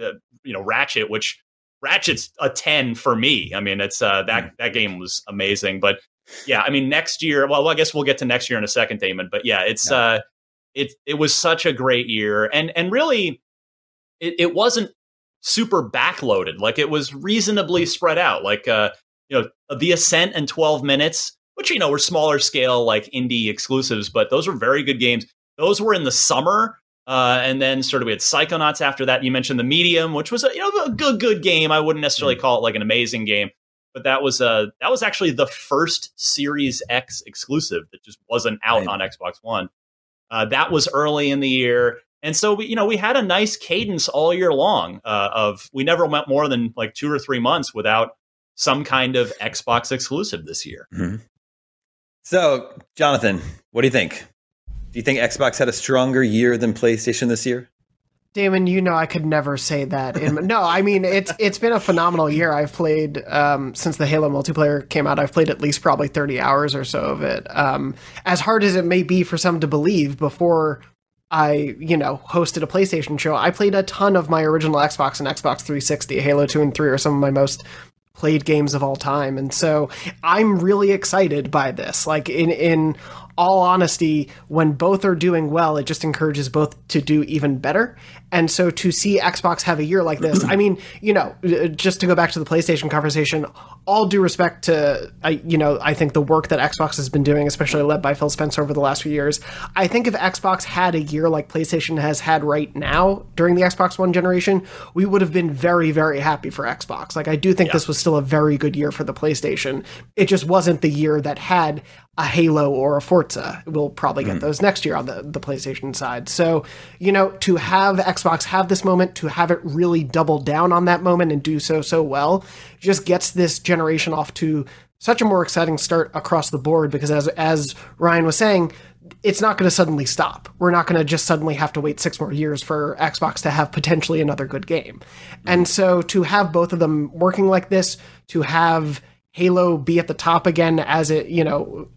uh, you know, Ratchet, which Ratchet's a ten for me. I mean, it's uh, that that game was amazing, but yeah, I mean, next year. Well, I guess we'll get to next year in a second, Daemon. But yeah, it's uh, it it was such a great year, and and really, it, it wasn't super backloaded. Like it was reasonably spread out. Like uh, you know, The Ascent and 12 Minutes, which you know were smaller scale like indie exclusives, but those were very good games. Those were in the summer. Uh, and then sort of we had Psychonauts after that. You mentioned the Medium, which was a you know a good good game. I wouldn't necessarily call it like an amazing game, but that was uh that was actually the first Series X exclusive that just wasn't out Right. on Xbox One. Uh, that was early in the year, and so we you know we had a nice cadence all year long uh, of we never went more than like two or three months without some kind of Xbox exclusive this year. So, Jonathan, what do you think? Do you think Xbox had a stronger year than PlayStation this year? Daemon, you know I could never say that. In, no, I mean it's it's been a phenomenal year. I've played um, since the Halo multiplayer came out. I've played at least probably thirty hours or so of it. Um, as hard as it may be for some to believe, before I you know hosted a PlayStation show, I played a ton of my original Xbox and Xbox 360. Halo two and three are some of my most played games of all time, and so I'm really excited by this. Like in in all honesty, when both are doing well, it just encourages both to do even better. And so to see Xbox have a year like this, I mean, you know, uh, just to go back to the PlayStation conversation, all due respect to, I, you know, I think the work that Xbox has been doing, especially led by Phil Spencer over the last few years, I think if Xbox had a year like PlayStation has had right now during the Xbox One generation, we would have been very, very happy for Xbox. Like, I do think this was still a very good year for the PlayStation. It just wasn't the year that had a Halo or a Forza. We'll probably get those next year on the, the PlayStation side. So, you know, to have Xbox have this moment, to have it really double down on that moment and do so so well, just gets this generation off to such a more exciting start across the board because as as Ryan was saying, it's not going to suddenly stop. We're not going to just suddenly have to wait six more years for Xbox to have potentially another good game. And so to have both of them working like this, to have Halo be at the top again as it, you know,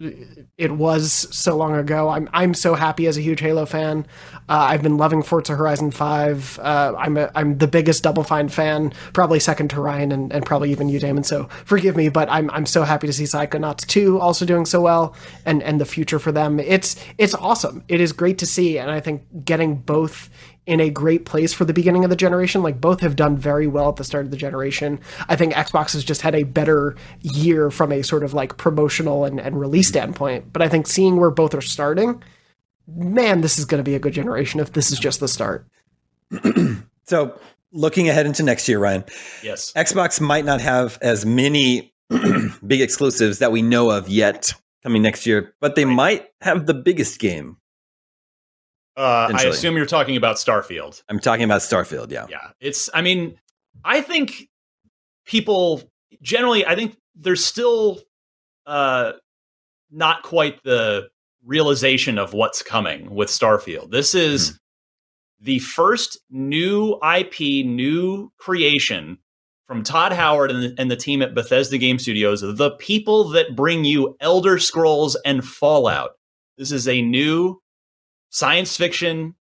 it was so long ago. I'm I'm so happy as a huge Halo fan. Uh, I've been loving Forza Horizon Five. Uh, I'm a, I'm the biggest Double Fine fan, probably second to Ryan and, and probably even you, Daemon. So forgive me, but I'm I'm so happy to see Psychonauts Two also doing so well and and the future for them. It's it's awesome. It is great to see, and I think getting both in a great place for the beginning of the generation. Like both have done very well at the start of the generation. I think Xbox has just had a better year from a sort of like promotional and, and release standpoint. But I think seeing where both are starting, man, this is going to be a good generation if this is just the start. So, looking ahead into next year, Ryan, Yes. Xbox might not have as many big exclusives that we know of yet coming next year, but they might have the biggest game. Uh, I assume you're talking about Starfield. I'm talking about Starfield, yeah. Yeah, it's. I mean, I think people generally. I think there's still uh, not quite the realization of what's coming with Starfield. This is the first new IP, new creation from Todd Howard and the, and the team at Bethesda Game Studios, the people that bring you Elder Scrolls and Fallout. This is a new science fiction,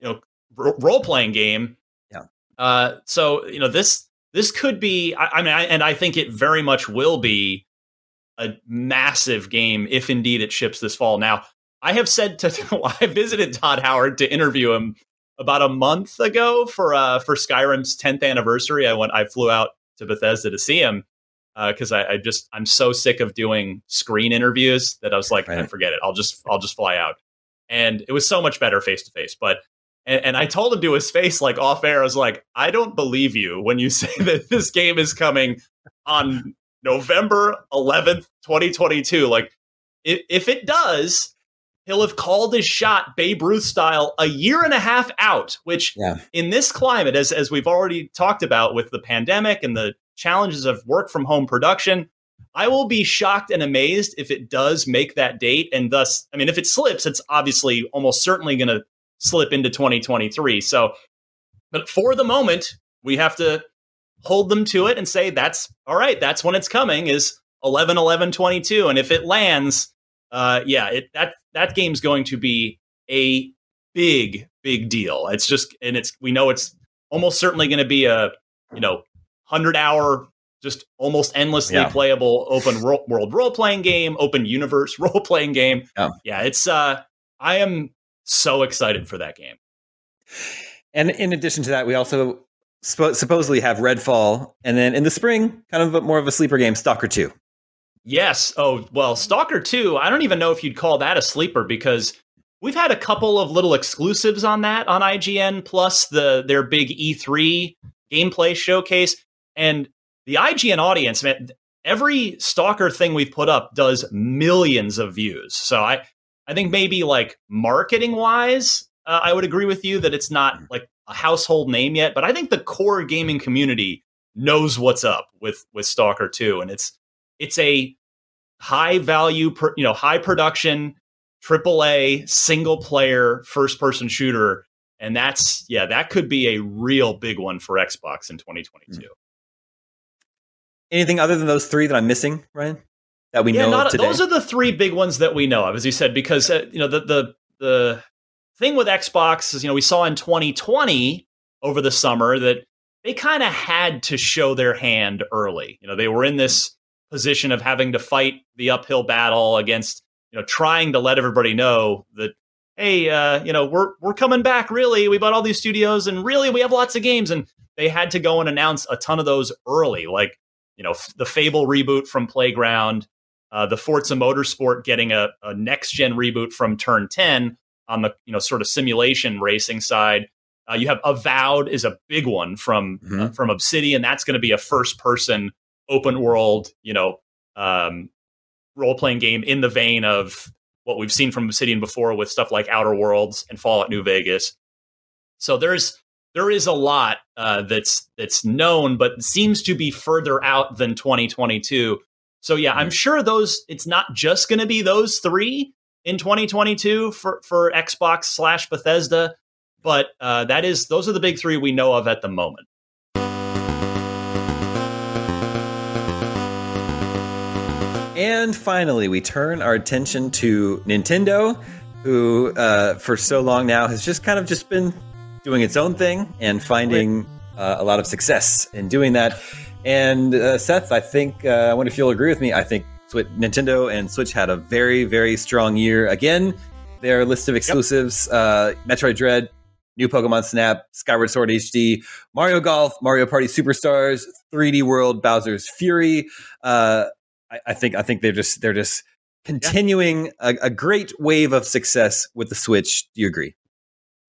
you know, role playing game. Yeah. Uh, so you know this this could be. I, I mean, I, and I think it very much will be a massive game if indeed it ships this fall. Now, I have said to I visited Todd Howard to interview him about a month ago for uh for Skyrim's 10th anniversary. I went I flew out to Bethesda to see him because I, I just I'm so sick of doing screen interviews that I was like, Right. forget it. I'll just I'll just fly out. And it was so much better face to face. But and, and I told him to his face, like off air, I was like, I don't believe you when you say that this game is coming on November 11th, 2022. Like, if, if it does, he'll have called his shot Babe Ruth style a year and a half out, which Yeah. in this climate, as, as we've already talked about with the pandemic and the challenges of work from home production, I will be shocked and amazed if it does make that date. And thus, I mean, if it slips, it's obviously almost certainly going to slip into 2023. So, but for the moment, we have to hold them to it and say that's all right. That's when it's coming is 11 11 22. And if it lands, uh, yeah, it, that that game's going to be a big, big deal. It's just, and it's we know it's almost certainly going to be a you know hundred hour, just almost endlessly Yeah. playable open ro- world role playing game, open universe role playing game. Yeah. yeah, it's. uh I am so excited for that game. And in addition to that, we also sp- supposedly have Redfall, and then in the spring, kind of a, more of a sleeper game, Stalker Two. Yes. Oh, well, Stalker 2, I don't even know if you'd call that a sleeper because we've had a couple of little exclusives on that on IGN plus the their big E3 gameplay showcase and the IGN audience, man, every Stalker thing we've put up does millions of views. So I I think maybe like marketing wise, uh, I would agree with you that it's not like a household name yet, but I think the core gaming community knows what's up with with Stalker 2 and it's it's a high value, per, you know, high production, AAA single player first person shooter, and that's yeah, that could be a real big one for Xbox in 2022. Mm. Anything other than those three that I'm missing, Ryan? That we yeah, know not, today? Those are the three big ones that we know of, as you said, because uh, you know the the the thing with Xbox is you know we saw in 2020 over the summer that they kind of had to show their hand early. You know, they were in this position of having to fight the uphill battle against you know trying to let everybody know that hey uh, you know we're we're coming back really we bought all these studios and really we have lots of games and they had to go and announce a ton of those early like you know f- the fable reboot from playground uh, the forza motorsport getting a, a next gen reboot from turn 10 on the you know sort of simulation racing side uh, you have avowed is a big one from Mm-hmm. uh, from obsidian that's going to be a first person open world, you know, um, role playing game in the vein of what we've seen from Obsidian before with stuff like Outer Worlds and Fallout New Vegas. So there's there is a lot uh, that's that's known, but seems to be further out than 2022. So yeah, I'm sure those. It's not just going to be those three in 2022 for for Xbox slash Bethesda, but uh, that is those are the big three we know of at the moment. And finally, we turn our attention to Nintendo, who uh, for so long now has just kind of just been doing its own thing and finding uh, a lot of success in doing that. And uh, Seth, I think uh, I wonder if you'll agree with me. I think Switch, Nintendo and Switch had a very, very strong year. Again, their list of exclusives: uh, Metroid Dread, New Pokemon Snap, Skyward Sword HD, Mario Golf, Mario Party Superstars, 3D World, Bowser's Fury. Uh, I, I think I think they're just they're just continuing a, a great wave of success with the Switch. Do you agree?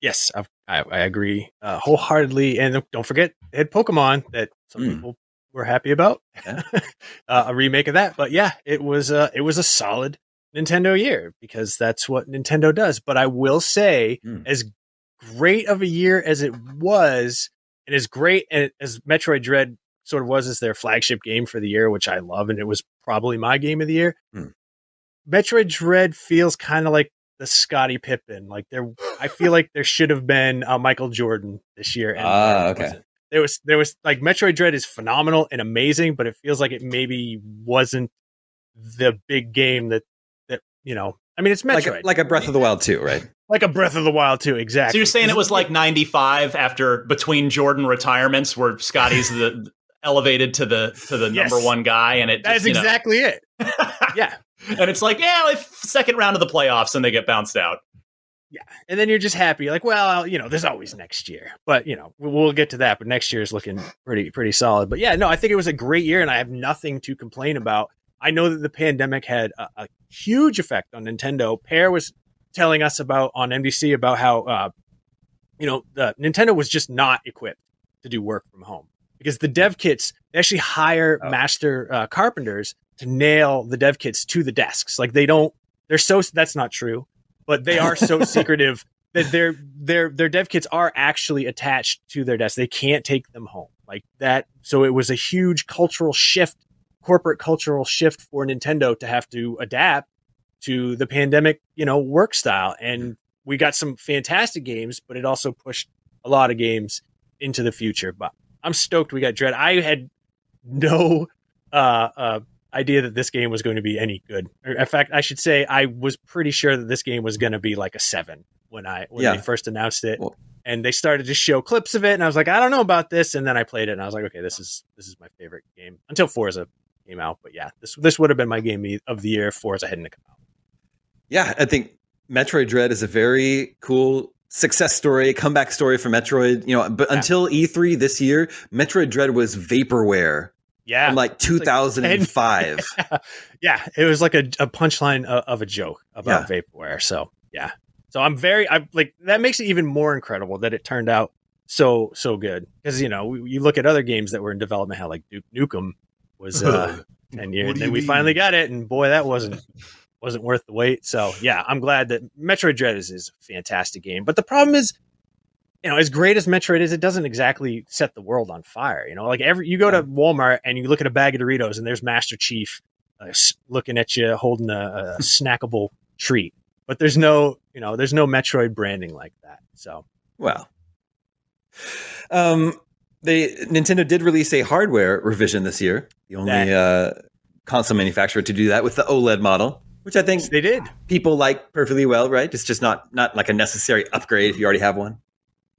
Yes, I, I, I agree uh, wholeheartedly. And don't forget, they had Pokemon that some Mm. people were happy about. Yeah. uh, a remake of that, but yeah, it was uh, it was a solid Nintendo year because that's what Nintendo does. But I will say, Mm. as great of a year as it was, and as great as Metroid Dread sort of was as their flagship game for the year, which I love, and it was probably my game of the year. Mm. Metroid Dread feels kind of like the Scottie Pippen. Like there, I feel like there should have been uh, Michael Jordan this year. And Ah, there okay. wasn't. There was there was like Metroid Dread is phenomenal and amazing, but it feels like it maybe wasn't the big game that that you know. I mean, it's Metroid, Like a, like a Breath of the Wild too, right? like a Breath of the Wild too. Exactly. So you're saying it was like 95 after between Jordan retirements where Scotty's the elevated to the to the Yes. number one guy and it That's just, you know- exactly it. Yeah. and it's like yeah like second round of the playoffs and they get bounced out. Yeah. and then you're just happy. Like well you know there's always next year. But you know we'll, we'll get to that. But next year is looking pretty pretty solid. But yeah no i think it was a great year and i have nothing to complain about. I know that the pandemic had a, a huge effect on nintendo. Peer was telling us about on NVC about how uh, you know the nintendo was just not equipped to do work from home because the dev kits they actually hire Oh. master uh, carpenters to nail the dev kits to the desks like they don't they're so that's not true but they are so secretive that their their their dev kits are actually attached to their desk. They can't take them home like that. So it was a huge cultural shift, corporate cultural shift for Nintendo to have to adapt to the pandemic, you know, work style. And we got some fantastic games, but it also pushed a lot of games into the future. But I'm stoked we got Dread. I had no uh, uh, idea that this game was going to be any good. In fact, I should say I was pretty sure that this game was going to be like a seven when I when Yeah. they first announced it. Well- and they started to show clips of it, and I was like, I don't know about this. And then I played it, and I was like, okay, this is this is my favorite game until Forza came out. But yeah, this this would have been my game of the year if Forza hadn't come out. Yeah, I think Metroid Dread is a very cool success story, comeback story for Metroid. You know, but Yeah. until E3 this year, Metroid Dread was vaporware Yeah. from like 2005. yeah, it was like a, a punchline of, of a joke about vaporware. So yeah, so I'm very I like that makes it even more incredible that it turned out so so good because you know we- you look at other games that were in development how like Duke Nukem was uh, ten years and then we mean? finally got it and boy that wasn't wasn't worth the wait. So yeah, I'm glad that Metroid Dread is, is a fantastic game. But the problem is. You know, as great as Metroid is, it doesn't exactly set the world on fire. You know, like every you go to Walmart and you look at a bag of Doritos and there's Master Chief uh, looking at you holding a, a snackable treat. But there's no, you know, there's no Metroid branding like that. So Well, um, they Nintendo did release a hardware revision this year. The only uh, console manufacturer to do that with the OLED model, which I think they did. people like perfectly well. Right? It's just not not like a necessary upgrade if you already have one.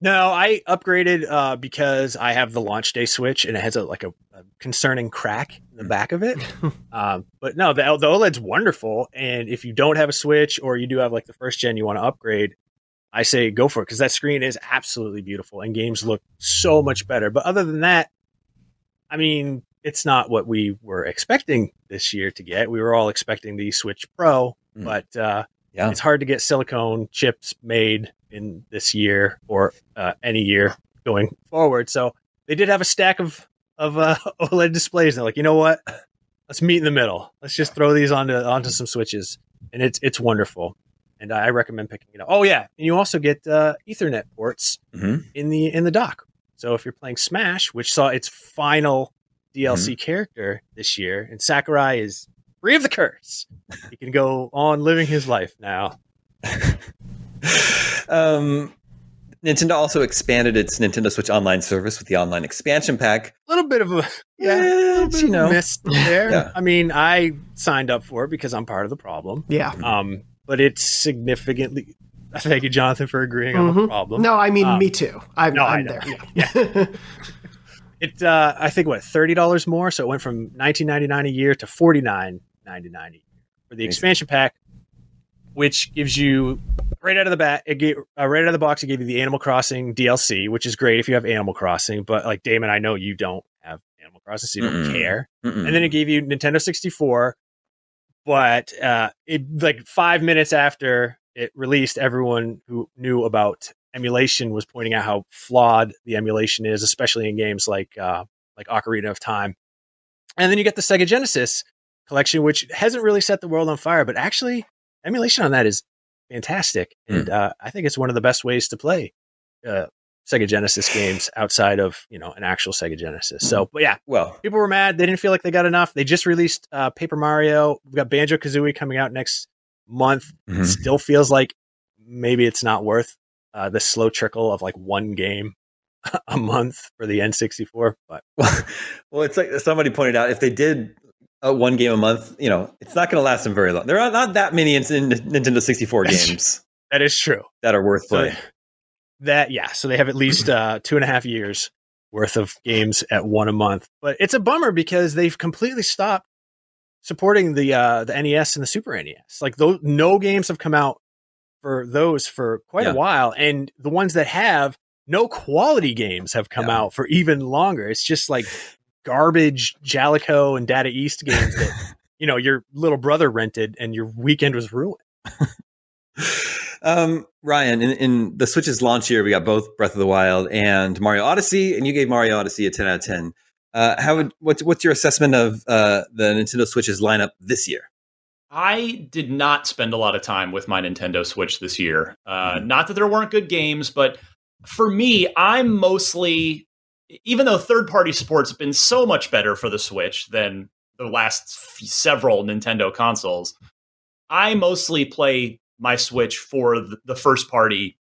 No, I upgraded uh, because I have the launch day Switch and it has a like a, a concerning crack in the back of it. um, but no, the, the OLED's wonderful, and if you don't have a Switch or you do have like the first gen, you want to upgrade. I say go for it because that screen is absolutely beautiful and games look so much better. But other than that, I mean, it's not what we were expecting this year to get. We were all expecting the Switch Pro, Mm. but uh, Yeah. it's hard to get silicone chips made in this year or uh, any year going forward. So they did have a stack of of uh, OLED displays. And they're like, you know what? Let's meet in the middle. Let's just throw these onto onto some switches, and it's it's wonderful. And I recommend picking it up. Oh yeah, and you also get uh, Ethernet ports Mhm. in the in the dock. So if you're playing Smash, which saw its final DLC character this year, and Sakurai is free of the curse, he can go on living his life now. Um, Nintendo also expanded its Nintendo Switch Online service with the online expansion pack. A little bit of a yeah, Yeah, a little bit you of know. miss there. Yeah. I mean, I signed up for it because I'm part of the problem. Yeah. Um, but it's significantly. Thank you, Jonathan, for agreeing on the Mhm. problem. No, I mean Um, me too. I'm, no, I I'm know. there. Yeah. It uh, I think what thirty dollars more, so it went from nineteen ninety nine a year to forty nine ninety nine a year for the expansion pack, which gives you right out of the bat. It gave uh, right out of the box. It gave you the Animal Crossing DLC, which is great if you have Animal Crossing. But like Daemon, I know you don't have Animal Crossing, so you don't care. Mm-mm. And then it gave you Nintendo sixty four, but uh, it like five minutes after it released, everyone who knew about emulation was pointing out how flawed the emulation is, especially in games like uh, like Ocarina of Time. And then you get the Sega Genesis collection, which hasn't really set the world on fire, but actually emulation on that is fantastic, and uh, I think it's one of the best ways to play uh, Sega Genesis games outside of you know an actual Sega Genesis. So, but yeah, well, people were mad. They didn't feel like they got enough. They just released uh, Paper Mario. We've got Banjo Kazooie coming out next month. Mhm. Still feels like maybe it's not worth uh, the slow trickle of like one game a month for the N64. But well, it's like somebody pointed out if they did uh, one game a month, you know, it's not going to last them very long. There are not that many in, in Nintendo 64 That's games that is true. that are worth So playing. that yeah, so they have at least uh, two and a half years worth of games at one a month. But it's a bummer because they've completely stopped supporting the uh, the NES and the Super NES. Like those, no games have come out for those for quite Yeah. a while, and the ones that have, no quality games have come Yeah. out for even longer. It's just like garbage Jaleco and Data East games that you know your little brother rented, and your weekend was ruined. Um, Ryan, in, in the Switch's launch year, we got both Breath of the Wild and Mario Odyssey, and you gave Mario Odyssey a 10 out of 10. Uh, how would what's what's your assessment of uh, the Nintendo Switch's lineup this year? I did not spend a lot of time with my Nintendo Switch this year. Uh, Mhm. Not that there weren't good games, but for me, I'm mostly, even though third party support's been so much better for the Switch than the last f- several Nintendo consoles, I mostly play my Switch for the, first party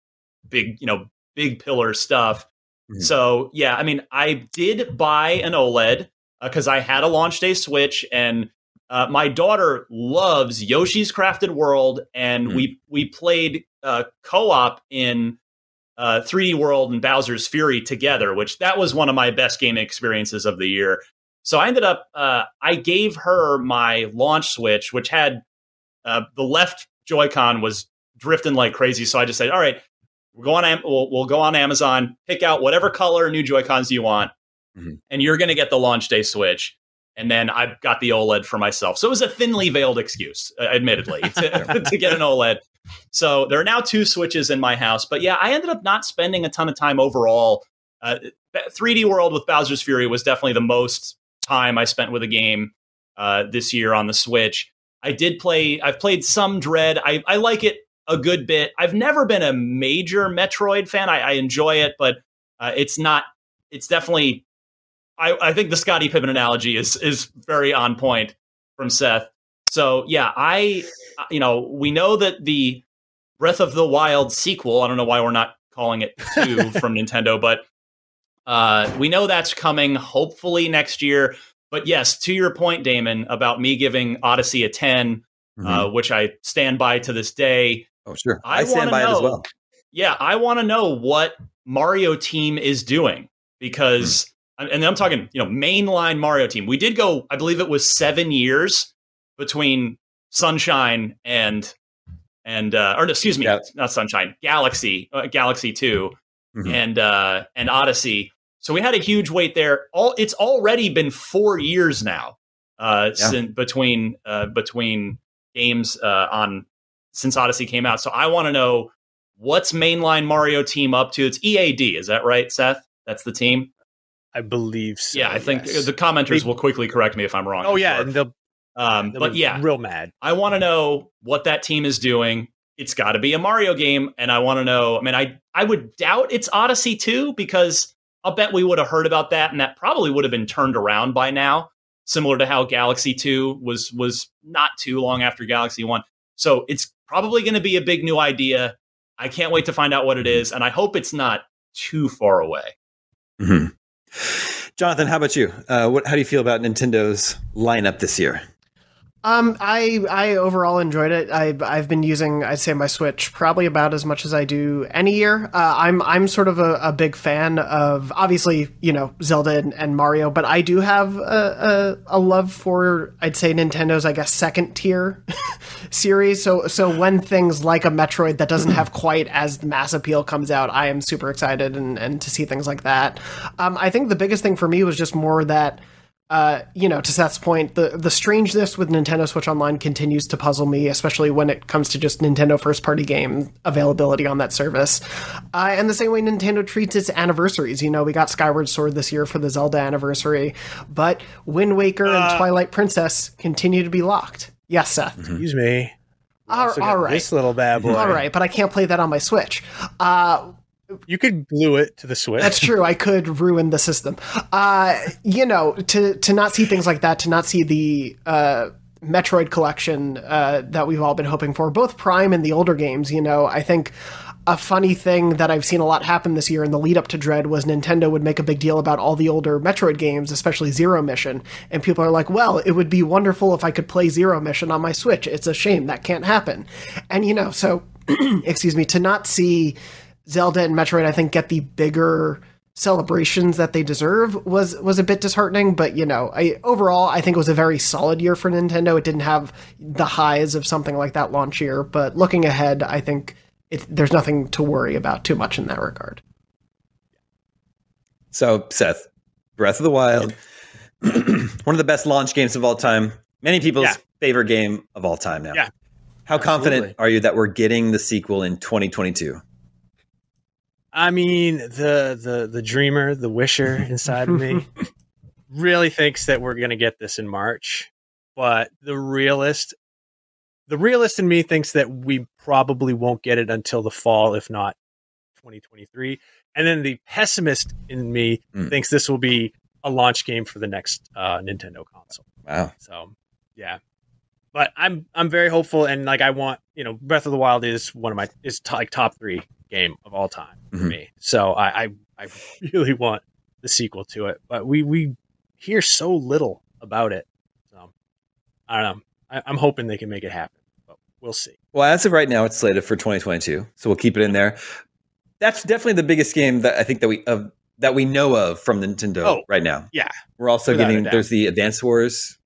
big, you know, big pillar stuff. Mhm. So, yeah, I mean, I did buy an OLED because I had a launch day Switch and uh, my daughter loves Yoshi's Crafted World, and Mhm. we we played uh, co-op in uh, 3D World and Bowser's Fury together, which that was one of my best gaming experiences of the year. So I ended up uh, I gave her my launch Switch, which had uh, the left Joy-Con was drifting like crazy. So I just said, "All right, We'll go on. Am- We'll, we'll go on Amazon, pick out whatever color new Joy Cons you want, Mhm. and you're going to get the launch day Switch. And then I got the OLED for myself. So it was a thinly veiled excuse, uh, admittedly, to, to get an OLED. So there are now two Switches in my house. But yeah, I ended up not spending a ton of time overall. Uh, 3D World with Bowser's Fury was definitely the most time I spent with a game uh, this year on the Switch. I did play. I've played some Dread. I, I like it a good bit. I've never been a major Metroid fan. I, I enjoy it, but uh, it's not. It's definitely. I, I think the Scottie Pippen analogy is is very on point from Seth. So yeah, I you know we know that the Breath of the Wild sequel. I don't know why we're not calling it two from Nintendo, but uh, we know that's coming. Hopefully next year. But yes, to your point, Daemon, about me giving Odyssey a 10, uh, which I stand by to this day. oh, sure. I I, stand by it as well. Yeah, I want to know what Mario Team is doing because, and I'm talking, you know, mainline Mario Team. We did go, I believe it was seven years between Sunshine and and uh, or no, excuse me, Yeah. not Sunshine, Galaxy, uh, Galaxy 2 Mhm. and uh, and Odyssey. So we had a huge wait there. All it's already been four years now uh, Yeah. sin- between uh, between games uh, on since Odyssey came out. So I want to know what's mainline Mario team up to. It's EAD, is that right, Seth? That's the team. I believe so. yeah, I think yes. the commenters They- will quickly correct me if I'm wrong. Oh I'm yeah, sure. and they'll, Um, but yeah, real mad. I want to know what that team is doing. It's got to be a Mario game, and I want to know. I mean, I I would doubt it's Odyssey two because I'll bet we would have heard about that, and that probably would have been turned around by now. Similar to how Galaxy two was was not too long after Galaxy one, so it's probably going to be a big new idea. I can't wait to find out what it is, and I hope it's not too far away. Mhm. Jonathan, how about you? Uh, what, how do you feel about Nintendo's lineup this year? Um, I I overall enjoyed it. I I've been using I'd say my Switch probably about as much as I do any year. Uh, I'm I'm sort of a, a big fan of obviously you know Zelda and, and Mario, but I do have a, a, a love for I'd say Nintendo's I guess second tier series. So so when things like a Metroid that doesn't have quite as mass appeal comes out, I am super excited and and to see things like that. Um, I think the biggest thing for me was just more that uh, you know, to Seth's point, the the strangeness with Nintendo Switch Online continues to puzzle me, especially when it comes to just Nintendo first party game availability on that service. Uh, and the same way Nintendo treats its anniversaries. You know, we got Skyward Sword this year for the Zelda anniversary, but Wind Waker and Twilight Princess continue to be locked. Yes, Seth. Excuse me. all, all right, This little bad boy. All right, but I can't play that on my Switch. Uh, You could glue it to the Switch. That's true. I could ruin the system. Uh, you know, to to not see things like that, to not see the uh, Metroid collection uh, that we've all been hoping for, both Prime and the older games. You know, I think a funny thing that I've seen a lot happen this year in the lead up to Dread was Nintendo would make a big deal about all the older Metroid games, especially Zero Mission, and people are like, "Well, it would be wonderful if I could play Zero Mission on my Switch. It's a shame that can't happen." And you know, so excuse me, to not see Zelda and Metroid, I think, get the bigger celebrations that they deserve was was a bit disheartening. But you know, I, overall, I think it was a very solid year for Nintendo. It didn't have the highs of something like that launch year, but looking ahead, I think it, there's nothing to worry about too much in that regard. So, Seth, Breath of the Wild, one of the best launch games of all time. Many people's Yeah. favorite game of all time now. Yeah. How confident are you that we're getting the sequel in 2022? I mean, the the the dreamer, the wisher inside of me really thinks that we're going to get this in March, but the realist the realist in me thinks that we probably won't get it until the fall if not 2023. And then the pessimist in me Mm. thinks this will be a launch game for the next uh, Nintendo console. Wow. So, yeah. But I'm I'm very hopeful and like I want, you know, Breath of the Wild is one of my is t- like top 3 game of all time for Mhm. me. So I, I I really want the sequel to it, but we we hear so little about it. So I don't know. I, I'm hoping they can make it happen, but we'll see. Well, as of right now, it's slated for 2022, so we'll keep it in there. That's definitely the biggest game that I think that we of that we know of from Nintendo Oh, right now. yeah. we're also Without getting there's the Advance Wars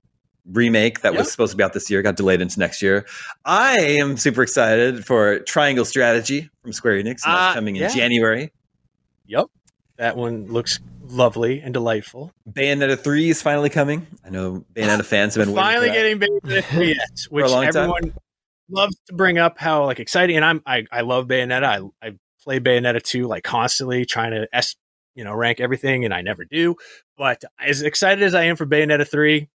remake that Yep. was supposed to be out this year got delayed into next year. I am super excited for Triangle Strategy from Square Enix. Ah, coming in yeah. January. Yep. That one looks lovely and delightful. Bayonetta 3 is finally coming. I know Bayonetta fans have been Finally getting Bayonetta 3, yes, For a which long time. everyone loves to bring up how like exciting. And I'm I, I love Bayonetta. I I play Bayonetta 2 like constantly trying to s you know rank everything, and I never do. But as excited as I am for Bayonetta 3,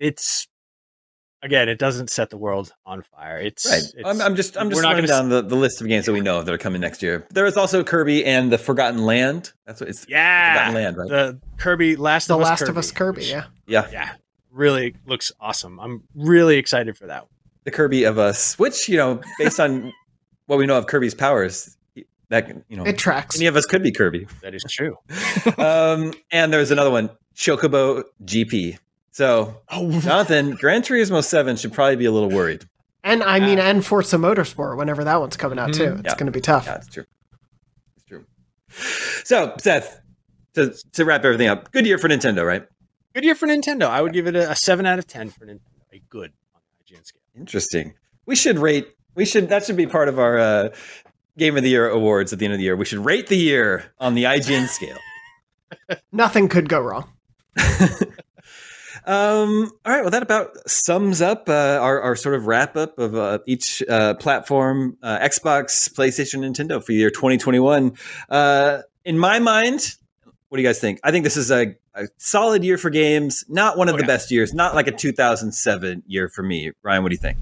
it's again, it doesn't set the world on fire. It's Right. it's- I'm, I'm just I'm just not running gonna down the, the list of games that we know of that are coming next year. There is also Kirby and the Forgotten Land. That's what it's yeah, Forgotten Land, right? the Kirby Last The of Last Kirby, of Us Kirby, which- yeah. yeah. yeah, really looks awesome. I'm really excited for that. one. The Kirby of us, which, you know, based on what we know of Kirby's powers, that you know It tracks. any of us could be Kirby. That is true. um, and there's another one, Chocobo GP. So, Oh, Jonathan, Gran Turismo 7 should probably be a little worried. And I mean, and Forza Motorsport, whenever that one's coming out too, it's Mm-hmm. Yeah. going to be tough. Yeah, it's true. It's true. So, Seth, to, to wrap everything up, good year for Nintendo, right? good year for Nintendo. I would give it a, a seven out of ten for Nintendo. A good on the IGN scale. Interesting. We should rate. We should. That should be part of our uh, Game of the Year awards at the end of the year. We should rate the year on the IGN scale. Nothing could go wrong. Um, all right. Well, that about sums up uh, our, our sort of wrap up of uh, each uh, platform uh, Xbox, PlayStation, Nintendo for the year 2021. Uh, in my mind, what do you guys think? I think this is a, a solid year for games. Not one of Oh, the yeah. best years. Not like a 2007 year for me. Ryan, what do you think?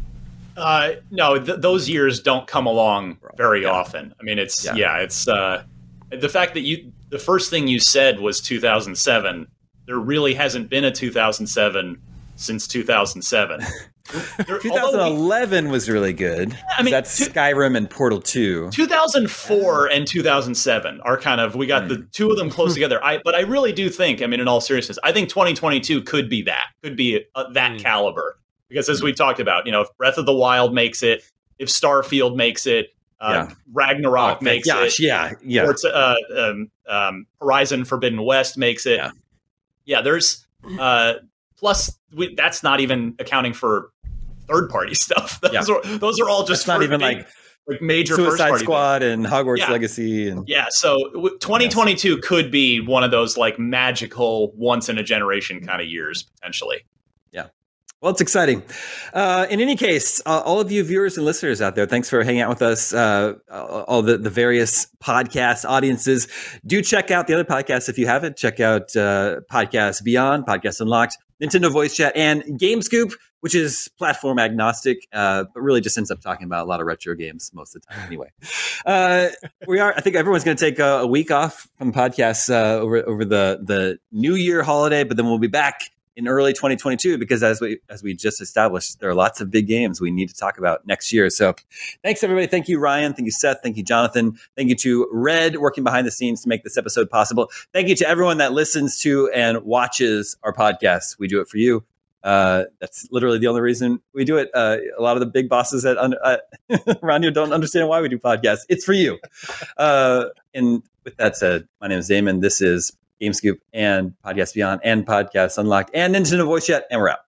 Uh, no, th- those years don't come along very Yeah. often. I mean, it's Yeah. yeah, it's uh, the fact that you the first thing you said was 2007. There really hasn't been a 2007 since 2007. There- although we- 2011 was really good. I mean, that's two- Skyrim and Portal 2. 2004 and 2007 are kind of we got the two of them close together. I but I really do think, I mean, in all seriousness, I think 2022 could be that, could be uh, that Mm. caliber because as we talked about, you know, if Breath of the Wild makes it, if Starfield makes it, uh, Yeah. Ragnarok Oh, makes gosh, it, yeah, yeah. or it's, uh, um, um, Horizon Forbidden West makes it. Yeah. Yeah, there's uh, plus we, that's not even accounting for third party stuff. Those, Yeah. are, those are all just not even big- like like major first Suicide party Squad and Hogwarts Yeah. Legacy and yeah, so w- 2022 could be one of those like magical once in a generation kind of years potentially. Well, it's exciting. Uh, in any case, uh, all of you viewers and listeners out there, thanks for hanging out with us. Uh, all the, the various podcast audiences. Do check out the other podcasts if you haven't. Check out uh, Podcast Beyond, Podcast Unlocked, Nintendo Voice Chat, and Game Scoop, which is platform agnostic, uh, but really just ends up talking about a lot of retro games most of the time anyway. Uh, we are, I think everyone's going to take a, a week off from podcasts uh, over, over the, the New Year holiday, but then we'll be back in early 2022 because as we as we just established there are lots of big games we need to talk about next year so thanks everybody thank you ryan thank you seth thank you jonathan thank you to red working behind the scenes to make this episode possible thank you to everyone that listens to and watches our podcast we do it for you uh, that's literally the only reason we do it. Uh, a lot of the big bosses at un- uh, around here don't understand why we do podcasts. It's for you. Uh, and with that said, my name is Daemon. This is GameScoop and Podcast Beyond and Podcast Unlocked and Nintendo Voice Chat, and we're out.